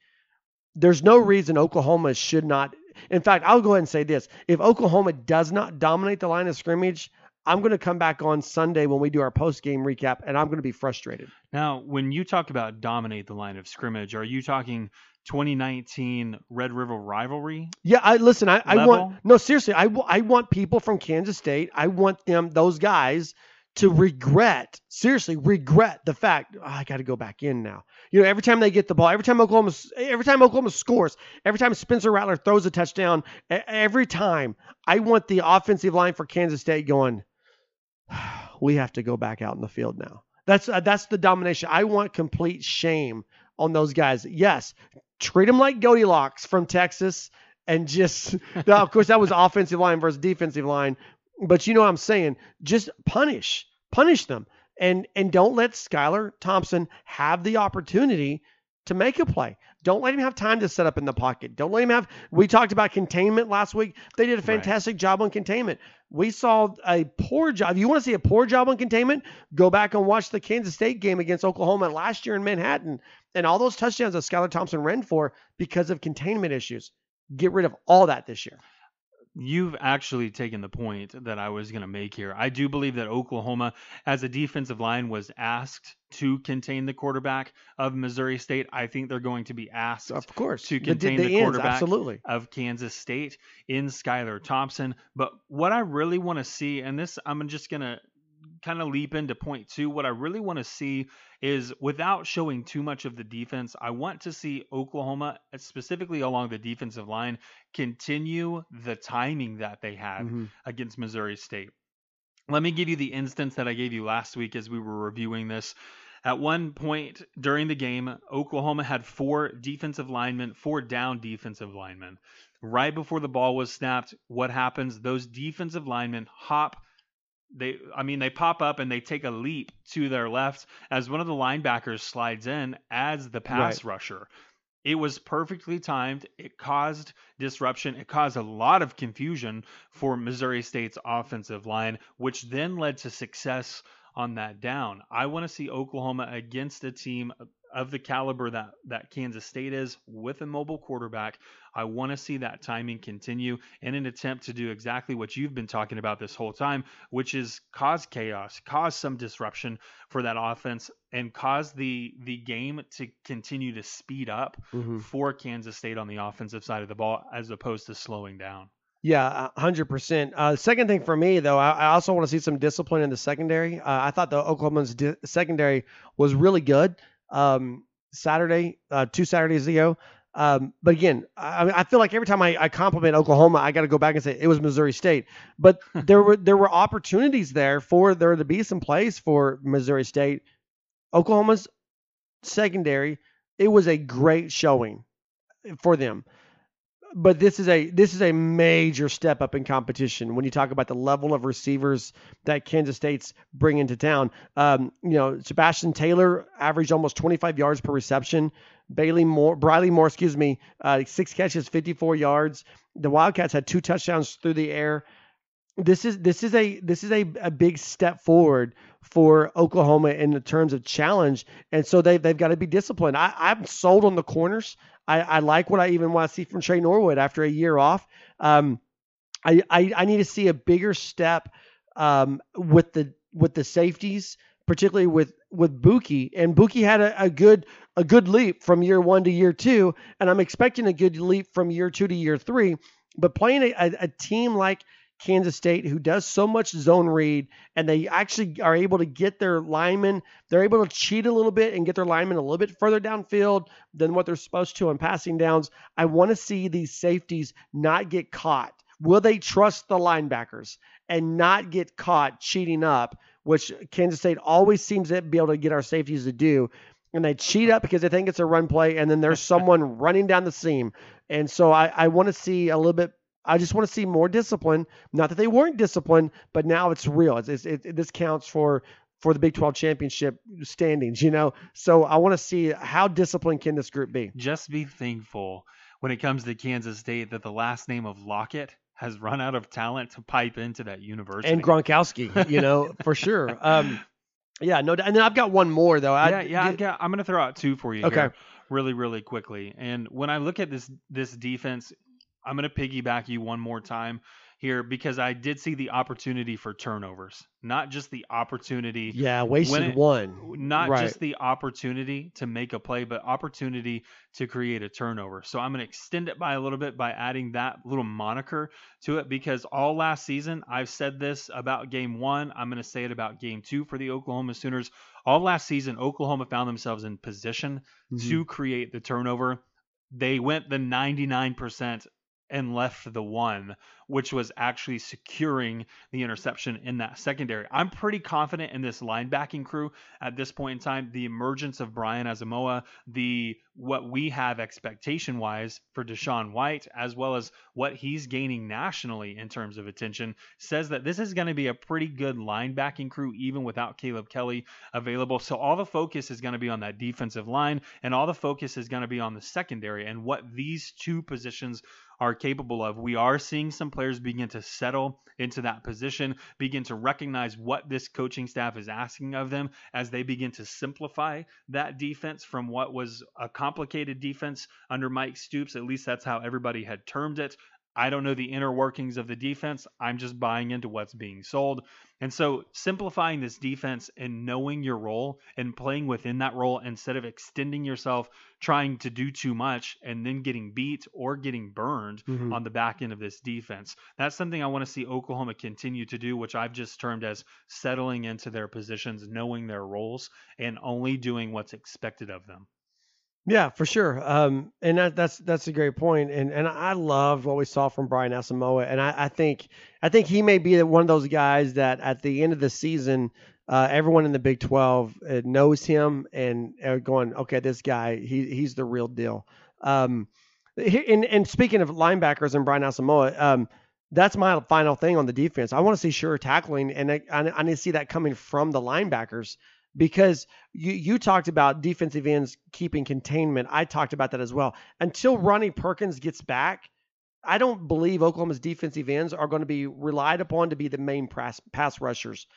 there's no reason Oklahoma should not. In fact, I'll go ahead and say this: if Oklahoma does not dominate the line of scrimmage, I'm going to come back on Sunday when we do our post game recap, and I'm going to be frustrated. Now, when you talk about dominate the line of scrimmage, are you talking 2019 Red River rivalry? Yeah, I listen. I, I want no seriously. I, I want people from Kansas State. I want them those guys to regret seriously regret the fact "Oh, I got to go back in now. You know, every time they get the ball, every time Oklahoma, every time Oklahoma scores, every time Spencer Rattler throws a touchdown, every time I want the offensive line for Kansas State going. We have to go back out in the field now. That's uh, that's the domination. I want complete shame on those guys. Yes, treat them like Goldilocks from Texas, and just now, of course that was offensive line versus defensive line, but you know what I'm saying. Just punish, punish them, and and don't let Skylar Thompson have the opportunity to make a play. Don't let him have time to set up in the pocket. Don't let him have. We talked about containment last week. They did a Right. fantastic job on containment. We saw a poor job. If you want to see a poor job on containment, go back and watch the Kansas State game against Oklahoma last year in Manhattan and all those touchdowns that Skylar Thompson ran for because of containment issues. Get rid of all that this year. You've actually taken the point that I was going to make here. I do believe that Oklahoma, as a defensive line, was asked to contain the quarterback of Missouri State. I think they're going to be asked Of course, To The- contain the ends, quarterback. absolutely. of Kansas State in Skylar Thompson. But what I really want to see, and this I'm just going to kind of leap into point two, what I really want to see is without showing too much of the defense, I want to see Oklahoma, specifically along the defensive line, continue the timing that they had Mhm. against Missouri State. Let me give you the instance that I gave you last week as we were reviewing this. At one point during the game, Oklahoma had four defensive linemen, four down defensive linemen. Right before the ball was snapped, what happens? Those defensive linemen hop they I mean they pop up and they take a leap to their left as one of the linebackers slides in as the pass rusher. It was perfectly timed. It caused disruption. It caused a lot of confusion for Missouri State's offensive line, which then led to success on that down. I want to see Oklahoma against a team of the caliber that that Kansas State is with a mobile quarterback. I want to see that timing continue in an attempt to do exactly what you've been talking about this whole time, which is cause chaos, cause some disruption for that offense and cause the the game to continue to speed up Mhm. for Kansas State on the offensive side of the ball as opposed to slowing down. Yeah, a hundred percent. Uh, second thing for me though, I, I also want to see some discipline in the secondary. Uh, I thought the Oklahoma's di- secondary was really good. Um, Saturday, uh, two Saturdays ago. Um, but again, I, I, feel like every time I, I compliment Oklahoma, I got to go back and say it was Missouri State. But there were there were opportunities there for there to be some plays for Missouri State. Oklahoma's secondary, it was a great showing for them but this is a this is a major step up in competition when you talk about the level of receivers that Kansas State's bring into town. Um, you know, Chabastin Taylor averaged almost 25 yards per reception. Bailey Moore, Briley Moore, excuse me, uh, six catches, 54 yards. The Wildcats had two touchdowns through the air. This is this is a this is a, a big step forward for Oklahoma in the terms of challenge, and so they they've got to be disciplined. I, I'm sold on the corners. I, I like what I even want to see from Tre Norwood after a year off. Um, I, I, I need to see a bigger step um, with the with the safeties, particularly with with Bookie. And Bookie had a, a good a good leap from year one to year two, and I'm expecting a good leap from year two to year three. But playing a, a, a team like Kansas State, who does so much zone read, and they actually are able to get their linemen, they're able to cheat a little bit and get their linemen a little bit further downfield than what they're supposed to on passing downs. I want to see these safeties not get caught. Will they trust the linebackers and not get caught cheating up, which Kansas State always seems to be able to get our safeties to do? and they cheat up because they think it's a run play, and then there's someone running down the seam. And so I, I want to see a little bit I just want to see more discipline. Not that they weren't disciplined, but now it's real. It's, it's, it, this counts for for the Big 12 championship standings, you know. So I want to see how disciplined can this group be. Just be thankful when it comes to Kansas State that the last name of Lockett has run out of talent to pipe into that university. And Gronkowski, you know, for sure. Um, yeah, no, doubt. and then I've got one more though. I, yeah, yeah, I've got, I'm going to throw out two for you. Okay. Here, really, really quickly. And when I look at this this defense, I'm going to piggyback you one more time here because I did see the opportunity for turnovers, not just the opportunity. Yeah, wasted it, one. Not right. just the opportunity to make a play, but opportunity to create a turnover. So I'm going to extend it by a little bit by adding that little moniker to it because all last season I've said this about game one. I'm going to say it about game two for the Oklahoma Sooners. All last season, Oklahoma found themselves in position mm-hmm. to create the turnover. They went the 99% and left the one, which was actually securing the interception in that secondary. I'm pretty confident in this linebacking crew at this point in time. The emergence of Brian Asamoah, the what we have expectation wise for DaShaun White, as well as what he's gaining nationally in terms of attention, says that this is going to be a pretty good linebacking crew, even without Caleb Kelly available. So all the focus is going to be on that defensive line, and all the focus is going to be on the secondary and what these two positions are capable of. We are seeing some players begin to settle into that position, begin to recognize what this coaching staff is asking of them as they begin to simplify that defense from what was a complicated defense under Mike Stoops. At least that's how everybody had termed it. I don't know the inner workings of the defense. I'm just buying into what's being sold. And so simplifying this defense and knowing your role and playing within that role instead of extending yourself, trying to do too much and then getting beat or getting burned mm-hmm. on the back end of this defense. That's something I want to see Oklahoma continue to do, which I've just termed as settling into their positions, knowing their roles, and only doing what's expected of them. Yeah, for sure. Um, and that, that's that's a great point. And and I loved what we saw from Brian Asamoah. And I, I think I think he may be one of those guys that at the end of the season, uh, everyone in the Big 12 uh, knows him and are going, okay, this guy, he he's the real deal. Um, and, and speaking of linebackers and Brian Asamoah, um, that's my final thing on the defense. I want to see sure tackling, and I, I need to see that coming from the linebackers because you you talked about defensive ends keeping containment. I talked about that as well. Until Ronnie Perkins gets back, I don't believe Oklahoma's defensive ends are going to be relied upon to be the main pass, pass rushers.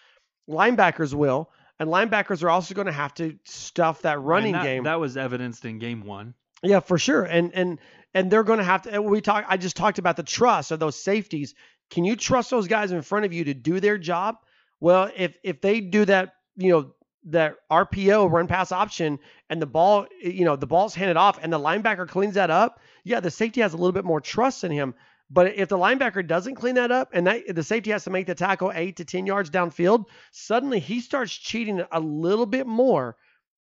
Linebackers will, and linebackers are also going to have to stuff that running that, game. That was evidenced in game one. Yeah, for sure. And and and they're going to have to. We talk. I just talked about the trust of those safeties. Can you trust those guys in front of you to do their job? Well, if if they do that, you know, that RPO run pass option and the ball, you know, the ball's handed off and the linebacker cleans that up, yeah, the safety has a little bit more trust in him. But if the linebacker doesn't clean that up and that the safety has to make the tackle eight to ten yards downfield, suddenly he starts cheating a little bit more.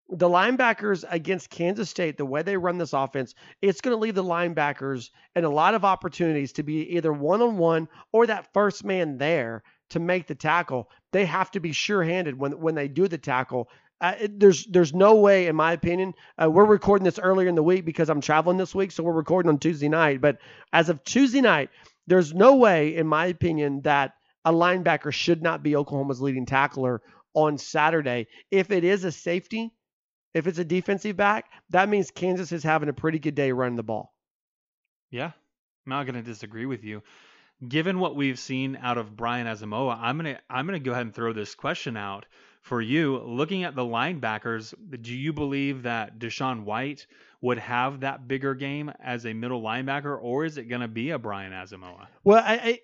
the linebackers against Kansas State, the way they run this offense, it's going to leave the linebackers in a lot of opportunities to be either one on one or that first man there to make the tackle. They have to be sure handed when, when they do the tackle. Uh, it, there's there's no way, in my opinion. Uh, we're recording this earlier in the week because I'm traveling this week, so we're recording on Tuesday night. But as of Tuesday night, there's no way, in my opinion, that a linebacker should not be Oklahoma's leading tackler on Saturday. If it is a safety, if it's a defensive back, that means Kansas is having a pretty good day running the ball. Yeah, I'm not going to disagree with you. Given what we've seen out of Brian Asamoah, I'm gonna I'm gonna go ahead and throw this question out for you. Looking at the linebackers, do you believe that DaShaun White would have that bigger game as a middle linebacker, or is it going to be a Brian Asamoah? Well, I, I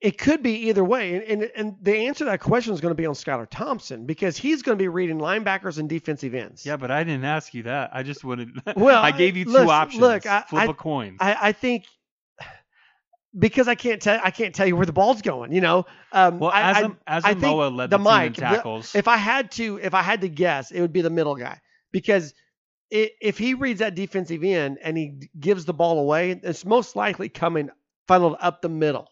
it could be either way. And, and, and the answer to that question is going to be on Skylar Thompson because he's going to be reading linebackers and defensive ends. Yeah, but I didn't ask you that. I just wanted. Well, I gave you two look, options. Look, I, flip I, a coin. I, I think because I can't tell I can't tell you where the ball's going. You know, um, well, I, Asam, I, I think Asamoah led the the, team in Mike, tackles. if I had to, if I had to guess, it would be the middle guy because i if he reads that defensive end and he gives the ball away, it's most likely coming funneled up the middle.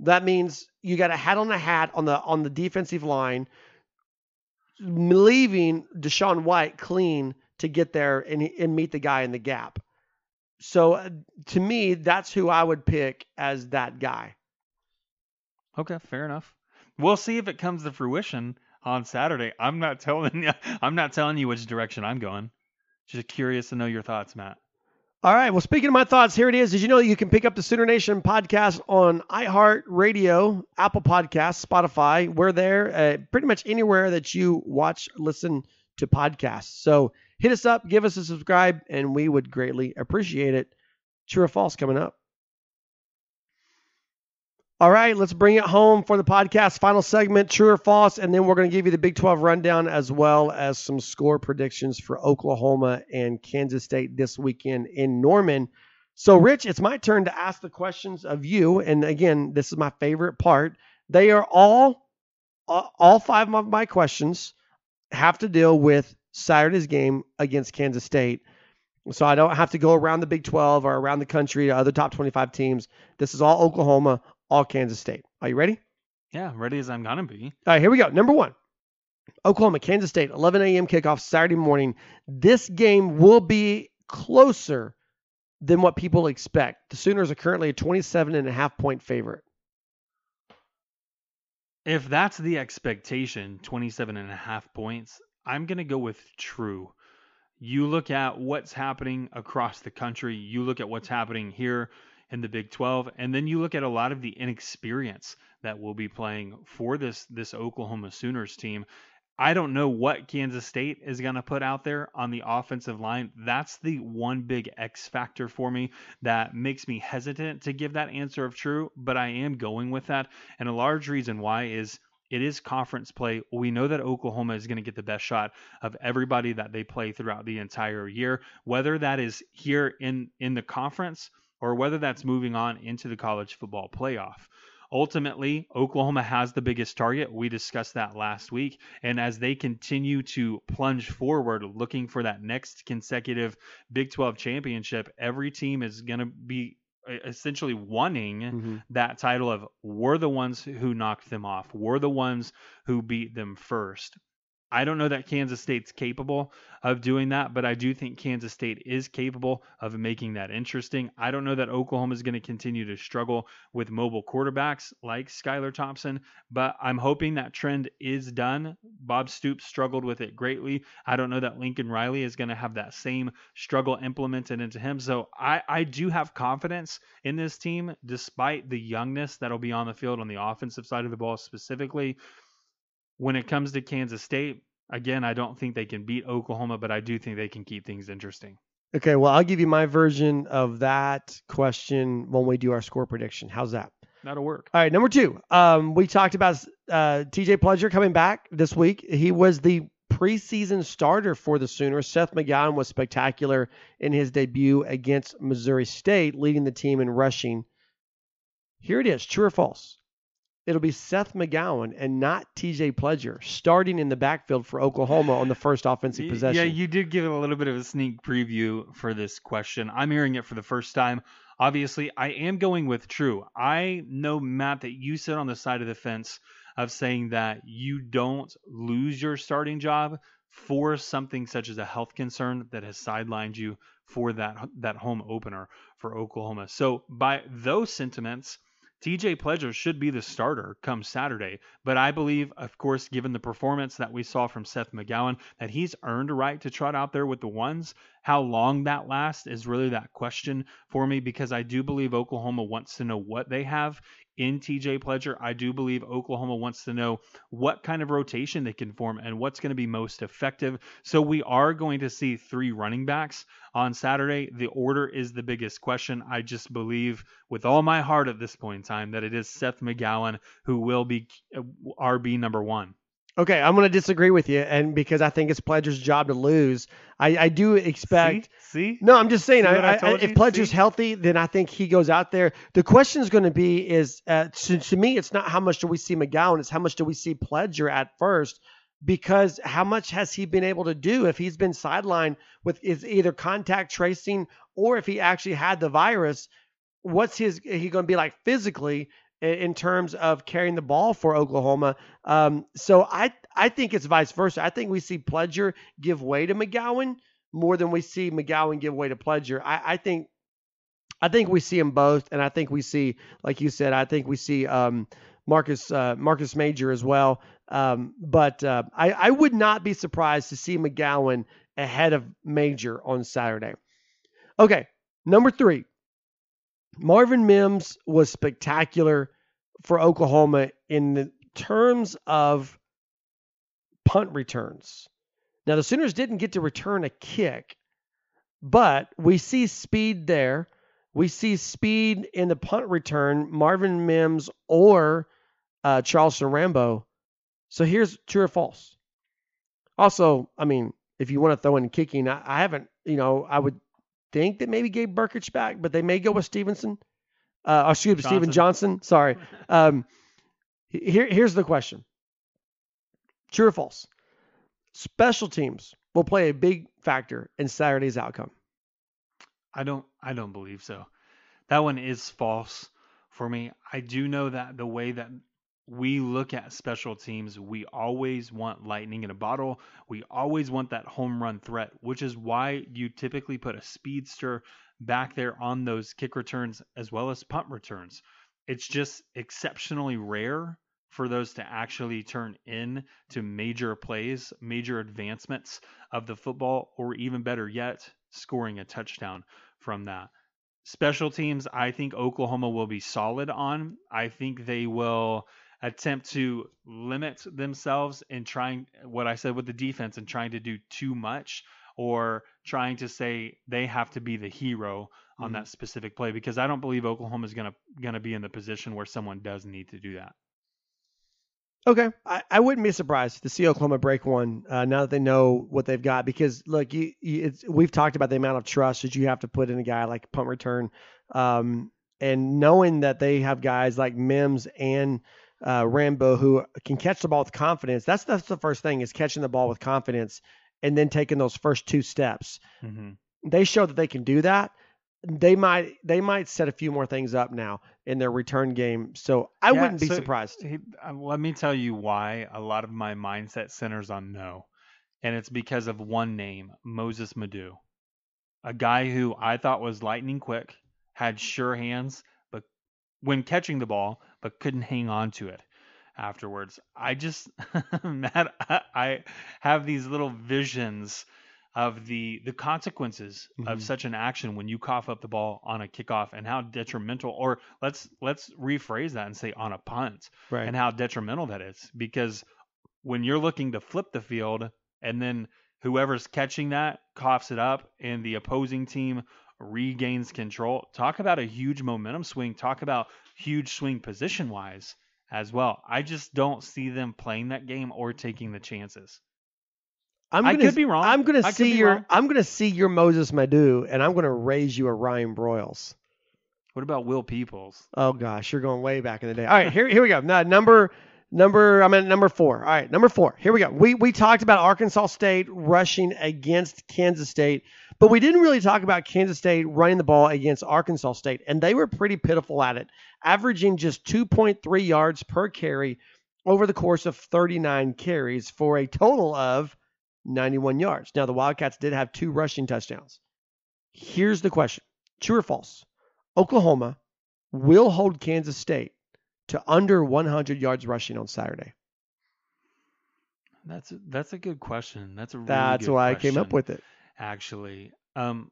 That means you got a hat on a hat on the on the defensive line, leaving DaShaun White clean to get there and and meet the guy in the gap. So uh, to me, that's who I would pick as that guy. Okay, fair enough. We'll see if it comes to fruition on Saturday. I'm not telling you. I'm not telling you which direction I'm going. Just curious to know your thoughts, Matt. All right. Well, speaking of my thoughts, here it is. Did you know you can pick up the Sooner Nation podcast on iHeartRadio, Apple Podcasts, Spotify? We're there uh, pretty much anywhere that you watch, listen to podcasts. So hit us up, give us a subscribe, and we would greatly appreciate it. True or false coming up. All right, let's bring it home for the podcast final segment, true or false, and then we're going to give you the Big 12 rundown as well as some score predictions for Oklahoma and Kansas State this weekend in Norman. So, Rich, it's my turn to ask the questions of you, and again, this is my favorite part. They are all, all five of my questions have to deal with Saturday's game against Kansas State. So I don't have to go around the Big 12 or around the country to other top 25 teams. This is all Oklahoma, all Kansas State. Are you ready? Yeah, ready as I'm gonna be. All right, here we go. Number one Oklahoma, Kansas State, 11 a.m. kickoff Saturday morning. This game will be closer than what people expect. The Sooners are currently a 27 and a half point favorite. If that's the expectation, 27 and a half points, I'm going to go with true. You look at what's happening across the country, you look at what's happening here in the Big 12, and then you look at a lot of the inexperience that will be playing for this this Oklahoma Sooners team. I don't know what Kansas State is going to put out there on the offensive line. That's the one big X factor for me that makes me hesitant to give that answer of true, but I am going with that. And a large reason why is it is conference play. We know that Oklahoma is going to get the best shot of everybody that they play throughout the entire year, whether that is here in in the conference or whether that's moving on into the college football playoff. Ultimately, Oklahoma has the biggest target. We discussed that last week. And as they continue to plunge forward, looking for that next consecutive Big 12 championship, every team is going to be essentially wanting Mm-hmm. that title of we're the ones who knocked them off. We're the ones who beat them first. I don't know that Kansas State's capable of doing that, but I do think Kansas State is capable of making that interesting. I don't know that Oklahoma is going to continue to struggle with mobile quarterbacks like Skylar Thompson, but I'm hoping that trend is done. Bob Stoops struggled with it greatly. I don't know that Lincoln Riley is going to have that same struggle implemented into him. So I, I do have confidence in this team, despite the youngness that'll be on the field on the offensive side of the ball specifically. When it comes to Kansas State, again, I don't think they can beat Oklahoma, but I do think they can keep things interesting. Okay, well, I'll give you my version of that question when we do our score prediction. How's that? That'll work. All right, number two. Um, we talked about uh, TJ Pledger coming back this week. He was the preseason starter for the Sooners. Seth McGowan was spectacular in his debut against Missouri State, leading the team in rushing. Here it is true or false? It'll be Seth McGowan and not TJ Pledger starting in the backfield for Oklahoma on the first offensive possession. Yeah, you did give a little bit of a sneak preview for this question. I'm hearing it for the first time. Obviously, I am going with true. I know, Matt, that you sit on the side of the fence of saying that you don't lose your starting job for something such as a health concern that has sidelined you for that that home opener for Oklahoma. So by those sentiments, TJ Pledger should be the starter come Saturday. But I believe, of course, given the performance that we saw from Seth McGowan, that he's earned a right to trot out there with the ones. How long that lasts is really that question for me because I do believe Oklahoma wants to know what they have in TJ Pledger. I do believe Oklahoma wants to know what kind of rotation they can form and what's going to be most effective. So we are going to see three running backs on Saturday. The order is the biggest question. I just believe with all my heart at this point in time that it is Seth McGowan who will be uh, RB number one. Okay, I'm going to disagree with you, and because I think it's Pledger's job to lose, I, I do expect. See? See? No, I'm just saying. I, I I, if? Pledger's See? healthy, then I think he goes out there. The question is going to be: is uh, to, to me, it's not how much do we see McGowan; it's how much do we see Pledger at first. Because how much has he been able to do if he's been sidelined with is either contact tracing or if he actually had the virus? What's his he going to be like physically in terms of carrying the ball for Oklahoma? Um, so I I think it's vice versa. I think we see Pledger give way to McGowan more than we see McGowan give way to Pledger. I, I think I think we see them both, and I think we see, like you said, I think we see um, Marcus uh, Marcus Major as well. Um, but uh, I, I would not be surprised to see McGowan ahead of Major on Saturday. Okay, number three, Marvin Mims was spectacular for Oklahoma in the terms of punt returns. Now, the Sooners didn't get to return a kick, but we see speed there. We see speed in the punt return, Marvin Mims or uh, Charleston Rambo. So here's true or false. Also, I mean, if you want to throw in kicking, I, I haven't, you know, I would think that maybe Gabe Brkic back, but they may go with Stevenson. Uh, or excuse me, Steven Johnson. Sorry. Um, here, here's the question: True or false? Special teams will play a big factor in Saturday's outcome. I don't I don't believe so. That one is false for me. I do know that the way that we look at special teams, we always want lightning in a bottle. We always want that home run threat, which is why you typically put a speedster back there on those kick returns as well as punt returns. It's just exceptionally rare for those to actually turn in to major plays, major advancements of the football, or even better yet, scoring a touchdown from that. Special teams, I think Oklahoma will be solid on. I think they will attempt to limit themselves in trying what I said with the defense and trying to do too much or trying to say they have to be the hero on Mhm. that specific play because I don't believe Oklahoma is going to going to be in the position where someone does need to do that. Okay, I, I wouldn't be surprised to see Oklahoma break one uh, now that they know what they've got. Because look, you, you, it's, we've talked about the amount of trust that you have to put in a guy like punt return, um, and knowing that they have guys like Mims and uh, Rambo who can catch the ball with confidence. That's that's the first thing is catching the ball with confidence, and then taking those first two steps. Mm-hmm. They show that they can do that. They might they might set a few more things up now in their return game. So I Yeah, wouldn't be so surprised. he- uh, let me tell you why a lot of my mindset centers on no. And it's because of one name, Moses Madu. A guy who I thought was lightning quick, had sure hands, but when catching the ball, but couldn't hang on to it afterwards. I just, Matt, I, I have these little visions of the the consequences of Mhm. such an action when you cough up the ball on a kickoff and how detrimental or let's let's rephrase that and say on a punt Right. and how detrimental that is because when you're looking to flip the field and then whoever's catching that coughs it up and the opposing team regains control talk about a huge momentum swing talk about huge swing position wise as well i just don't see them playing that game or taking the chances I'm gonna, could be wrong. I'm gonna I see your wrong. I'm gonna see your Moses Madu, and I'm gonna raise you a Ryan Broyles. What about Will Peoples? Oh gosh, you're going way back in the day. All right, here here we go. Now, number number I'm at number four. All right, number four. Here we go. We we talked about Arkansas State rushing against Kansas State, but we didn't really talk about Kansas State running the ball against Arkansas State, and they were pretty pitiful at it, averaging just 2.3 yards per carry over the course of 39 carries for a total of 91 yards. Now the Wildcats did have two rushing touchdowns. Here's the question: True or false? Oklahoma will hold Kansas State to under 100 yards rushing on Saturday. That's a, that's a good question. That's a really That's good why I came up with it. Actually. Um,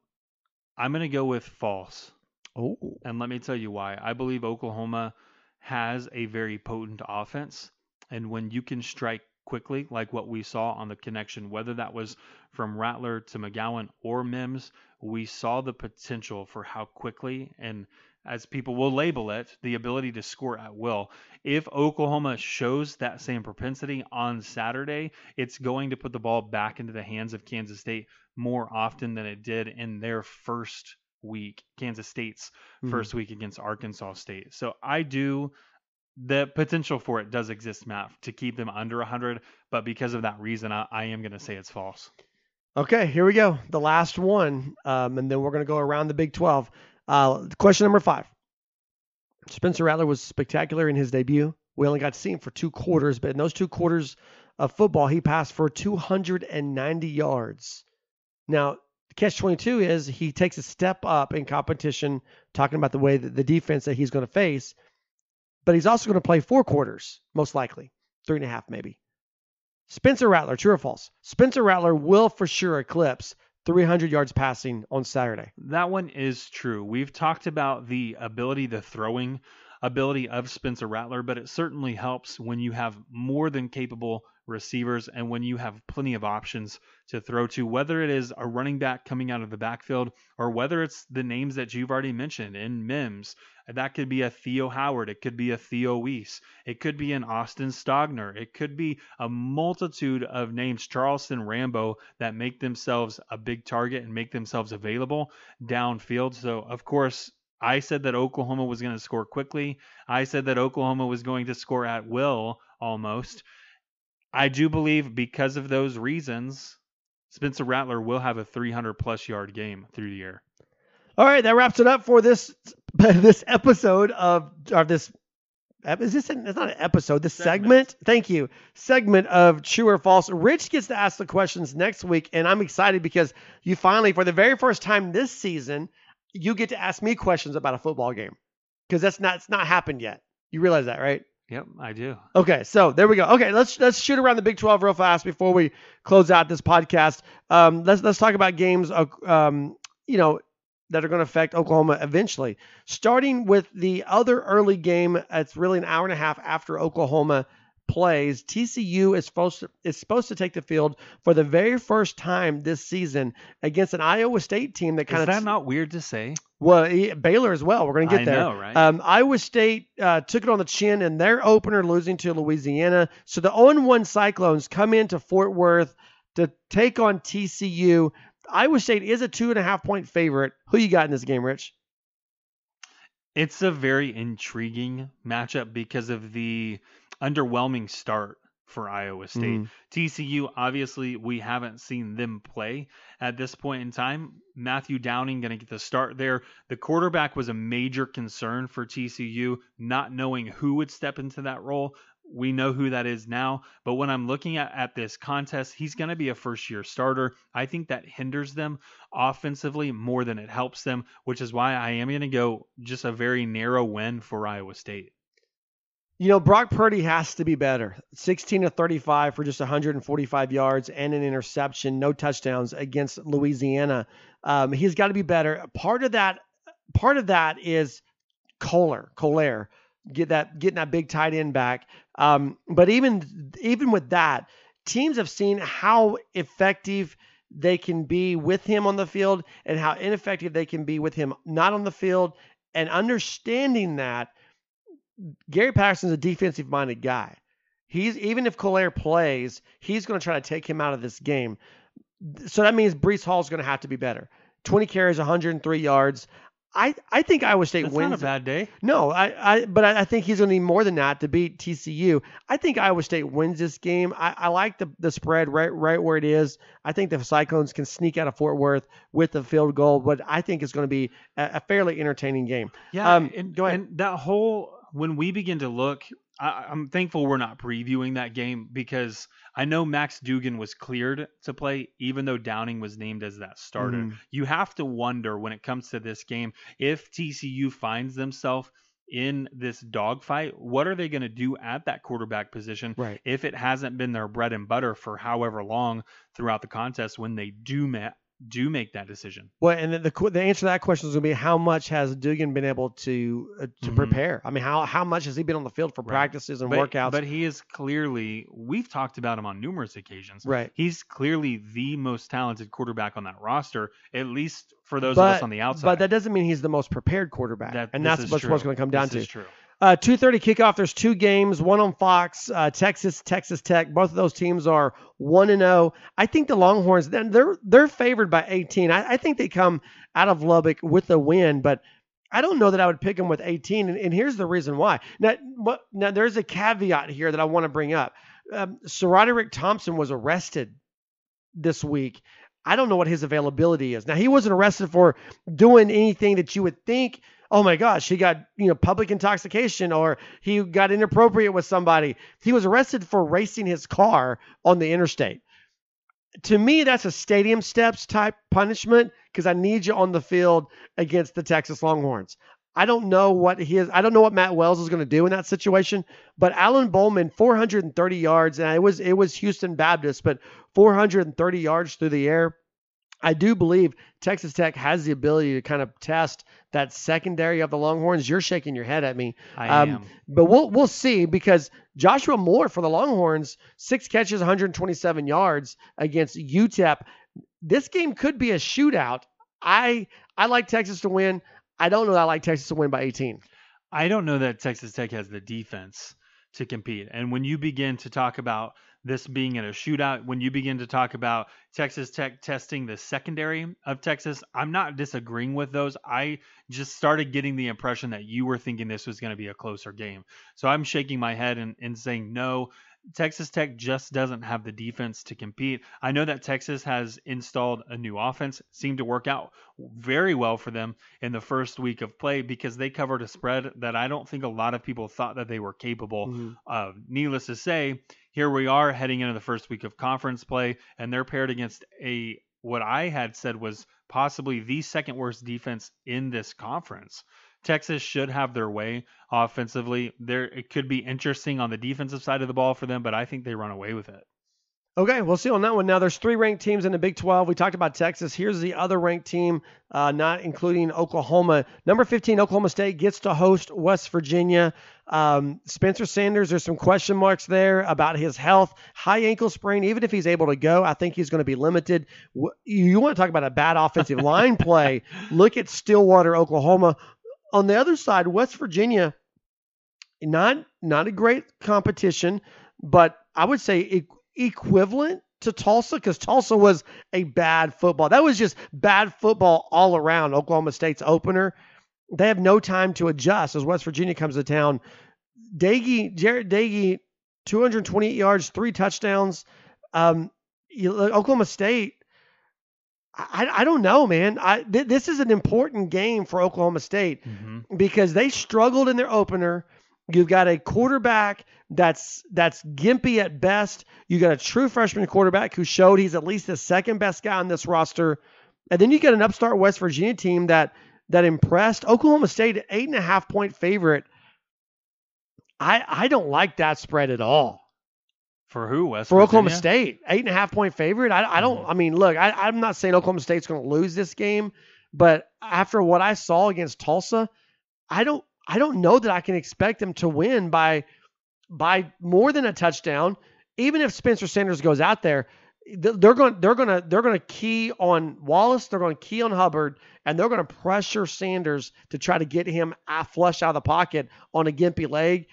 I'm gonna go with false, Oh, and let me tell you why. I believe Oklahoma has a very potent offense, and when you can strike quickly, like what we saw on the connection, whether that was from Rattler to McGowan or Mims, we saw the potential for how quickly and as people will label it, the ability to score at will. If Oklahoma shows that same propensity on Saturday, it's going to put the ball back into the hands of Kansas State more often than it did in their first week, Kansas State's Mhm. first week against Arkansas State. So I do the potential for it does exist, Matt, to keep them under 100, but because of that reason, I, I am going to say it's false. okay. Here we go. The last one, um, and then we're going to go around the Big 12. Uh, question number five. Spencer Rattler was spectacular in his debut. We only got to see him for two quarters, but in those two quarters of football, he passed for 290 yards. Now, catch 22 is he takes a step up in competition, talking about the way that the defense that he's going to face, but he's also going to play four quarters, most likely, three and a half maybe. Spencer Rattler, true or false? Spencer Rattler will for sure eclipse 300 yards passing on Saturday. That one is true. We've talked about the ability, the throwing ability of Spencer Rattler, but it certainly helps when you have more than capable receivers and when you have plenty of options to throw to, whether it is a running back coming out of the backfield or whether it's the names that you've already mentioned in Mims. That could be a Theo Howard. It could be a Theo Wease. It could be an Austin Stogner. It could be a multitude of names, Charleston Rambo, that make themselves a big target and make themselves available downfield. So, of course, I said that Oklahoma was going to score quickly. I said that Oklahoma was going to score at will almost. I do believe because of those reasons, Spencer Rattler will have a 300 plus yard game through the air. All right, that wraps it up for this this episode of of this. Is this? An, it's not an episode. This segment. Segment. Thank you. Segment of true or false. Rich gets to ask the questions next week, and I'm excited because you finally, for the very first time this season, you get to ask me questions about a football game because that's not it's not happened yet. You realize that, right? Yep, I do. Okay, so there we go. Okay, let's let's shoot around the Big 12 real fast before we close out this podcast. Um, let's let's talk about games, um, you know, that are going to affect Oklahoma eventually. Starting with the other early game, it's really an hour and a half after Oklahoma plays. TCU is supposed to is supposed to take the field for the very first time this season against an Iowa State team that kind Is of that not weird to say? well Baylor as well. We're going to get I there. know, right? Um, Iowa State uh, took it on the chin in their opener, losing to Louisiana. So the 0 1 Cyclones come into Fort Worth to take on TCU. Iowa State is a two and a half point favorite. Who you got in this game, Rich? It's a very intriguing matchup because of the underwhelming start for Iowa State. Mm. TCU, obviously, we haven't seen them play at this point in time. Matthew Downing going to get the start there. The quarterback was a major concern for TCU, not knowing who would step into that role. We know who that is now. But when I'm looking at, at this contest, he's going to be a first year starter. I think that hinders them offensively more than it helps them, which is why I am going to go just a very narrow win for Iowa State. You know, Brock Purdy has to be better. 16 to 35 for just 145 yards and an interception, no touchdowns against Louisiana. Um, he's got to be better. Part of that, part of that is Kolar, Kolar, get that getting that big tight end back. Um, but even even with that, teams have seen how effective they can be with him on the field and how ineffective they can be with him not on the field. And understanding that, Gary Patterson's a defensive minded guy. He's even if Kolar plays, he's going to try to take him out of this game. So that means Breece Hall's going to have to be better. 20 carries, 103 yards. I, I think Iowa State That's wins. not a bad day. No, I, I but I, I think he's going to need more than that to beat TCU. I think Iowa State wins this game. I, I like the the spread right right where it is. I think the Cyclones can sneak out of Fort Worth with a field goal, but I think it's going to be a, a fairly entertaining game. Yeah, Um, and, go ahead. and that whole when we begin to look, I, I'm thankful we're not previewing that game because I know Max Duggan was cleared to play, even though Downing was named as that starter. Mhm. You have to wonder when it comes to this game if TCU finds themselves in this dogfight, what are they going to do at that quarterback position? Right. If it hasn't been their bread and butter for however long throughout the contest, when they do ma- do make that decision. Well, and the, the the answer to that question is going to be how much has Duggan been able to uh, to Mhm. prepare? I mean, how how much has he been on the field for Right. practices and But, workouts? but he is clearly, we've talked about him on numerous occasions. right. He's clearly the most talented quarterback on that roster, at least for those of us on the outside. But that doesn't mean he's the most prepared quarterback, That- and that's what's, what's going to come down this to. is true. Uh, 2:30 kickoff. There's two games, one on Fox, uh, Texas, Texas Tech. Both of those teams are one and zero. I think the Longhorns then they're they're favored by 18. I, I think they come out of Lubbock with a win, but I don't know that I would pick them with 18. And, and here's the reason why. Now, what, now there's a caveat here that I want to bring up. Um, SaRodorick Thompson was arrested this week. I don't know what his availability is. Now he wasn't arrested for doing anything that you would think oh my gosh, he got, you know, public intoxication or he got inappropriate with somebody. He was arrested for racing his car on the interstate. To me, that's a stadium steps type punishment because I need you on the field against the Texas Longhorns. I don't know what he is. I don't know what Matt Wells is going to do in that situation. But Alan Bowman, 430 yards, and it was it was Houston Baptist, but 430 yards through the air. I do believe Texas Tech has the ability to kind of test that secondary of the Longhorns. You're shaking your head at me, I Um, am. but we'll we'll see because Joshua Moore for the Longhorns, six catches, 127 yards against UTEP. This game could be a shootout. I I like Texas to win. I don't know that I like Texas to win by 18. I don't know that Texas Tech has the defense to compete. And when you begin to talk about this being in a shootout, when you begin to talk about Texas Tech testing the secondary of Texas, I'm not disagreeing with those. I just started getting the impression that you were thinking this was going to be a closer game. So I'm shaking my head and, and saying no. Texas Tech just doesn't have the defense to compete. I know that Texas has installed a new offense, seemed to work out very well for them in the first week of play because they covered a spread that I don't think a lot of people thought that they were capable mm-hmm. of. Needless to say, here we are heading into the first week of conference play, and they're paired against a what I had said was possibly the second worst defense in this conference. Texas should have their way offensively. There it could be interesting on the defensive side of the ball for them, but I think they run away with it. Okay, we'll see on that one. Now, there's three ranked teams in the Big 12. We talked about Texas. Here's the other ranked team, uh, not including Oklahoma. Number 15, Oklahoma State gets to host West Virginia. Um, Spencer Sanders, there's some question marks there about his health. High ankle sprain, even if he's able to go, I think he's going to be limited. You want to talk about a bad offensive line play? Look at Stillwater, Oklahoma. On the other side, West Virginia, not not a great competition, but I would say e- equivalent to Tulsa because Tulsa was a bad football. That was just bad football all around. Oklahoma State's opener. They have no time to adjust as West Virginia comes to town. Doege, Jarret Doege, 228 yards, three touchdowns. Um, Oklahoma State. I, I don't know, man. I th- this is an important game for Oklahoma State because they struggled in their opener. You've got a quarterback that's that's gimpy at best. You got a true freshman quarterback who showed he's at least the second best guy on this roster, and then you got an upstart West Virginia team that that impressed. Oklahoma State, eight and a half point favorite. I I don't like that spread at all For who? West for Virginia? Oklahoma State. Eight and a half point favorite. I, I don't. Mhm. I mean, look, I, I'm not saying Oklahoma State's going to lose this game, but after what I saw against Tulsa, I don't. I don't know that I can expect them to win by by more than a touchdown. Even if Spencer Sanders goes out there, they're going they're going to they're going to key on Wallace. They're going to key on Hubbard, and they're going to pressure Sanders to try to get him flush out of the pocket on a gimpy leg.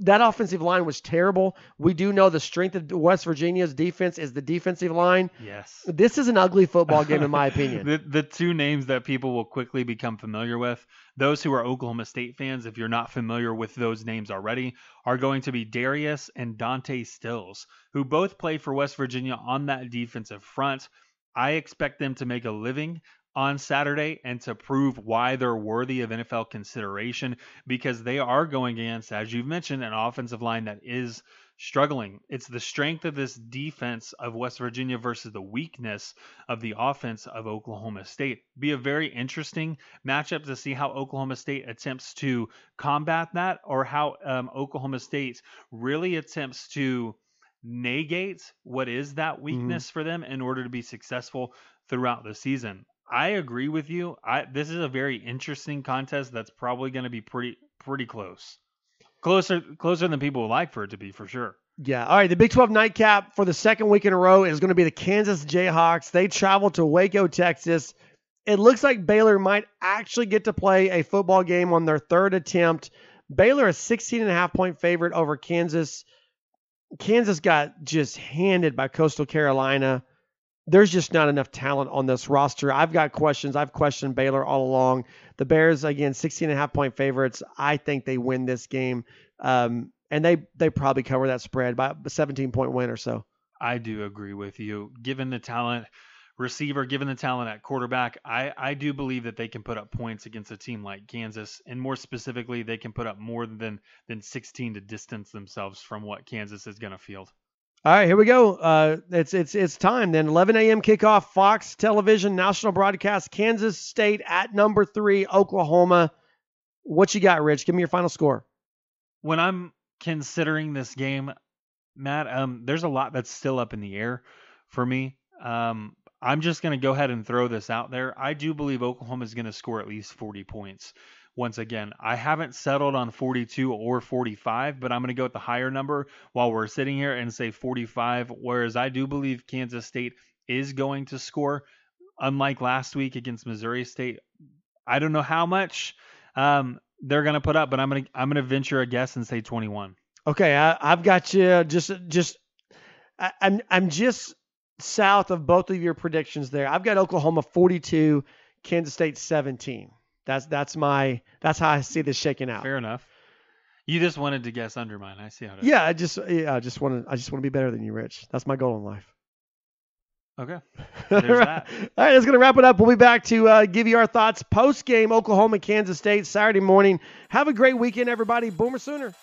That offensive line was terrible. We do know the strength of West Virginia's defense is the defensive line. Yes. This is an ugly football game, in my opinion. the, the two names that people will quickly become familiar with, those who are Oklahoma State fans, if you're not familiar with those names already, are going to be Darius and Dante Stills, who both play for West Virginia on that defensive front. I expect them to make a living on Saturday and to prove why they're worthy of NFL consideration because they are going against, as you've mentioned, an offensive line that is struggling. It's the strength of this defense of West Virginia versus the weakness of the offense of Oklahoma State. Be a very interesting matchup to see how Oklahoma State attempts to combat that or how um, Oklahoma State really attempts to negate what is that mm-hmm. weakness mm-hmm. for them in order to be successful throughout the season. I agree with you. I this is a very interesting contest that's probably going to be pretty pretty close. Closer closer than people would like for it to be for sure. Yeah. All right. The Big 12 nightcap for the second week in a row is going to be the Kansas Jayhawks. They travel to Waco, Texas. It looks like Baylor might actually get to play a football game on their third attempt. Baylor is 16 and a half point favorite over Kansas. Kansas got just handed by Coastal Carolina there's just not enough talent on this roster. I've got questions. I've questioned Baylor all along. The Bears, again, 16 and a half point favorites. I think they win this game. Um, and they, they probably cover that spread by a 17 point win or so. I do agree with you. Given the talent receiver, given the talent at quarterback, I, I do believe that they can put up points against a team like Kansas. And more specifically, they can put up more than, than 16 to distance themselves from what Kansas is going to field. All right, here we go. Uh, it's it's it's time then. 11 a.m. kickoff. Fox Television national broadcast. Kansas State at number three, Oklahoma. What you got, Rich? Give me your final score. When I'm considering this game, Matt, um, there's a lot that's still up in the air for me. Um, I'm just going to go ahead and throw this out there. I do believe Oklahoma is going to score at least 40 points once again. I haven't settled on 42 or 45, but I'm going to go with the higher number while we're sitting here and say 45. Whereas I do believe Kansas State is going to score, unlike last week against Missouri State. I don't know how much um, they're going to put up, but I'm going to I'm going to venture a guess and say 21. Okay, I, have got you. Just just I, I'm I'm just south of both of your predictions there. I've got Oklahoma 42, Kansas State 17. That's that's my that's how I see this shaking out. Fair enough. You just wanted to guess under mine. I see how. It yeah, I just yeah, I just want to I just want to be better than you, Rich. That's my goal in life. Okay. There's All right. that. All right, that's going to wrap it up. We'll be back to uh, give you our thoughts post game Oklahoma, Kansas State, Saturday morning. Have a great weekend, everybody. Boomer Sooner.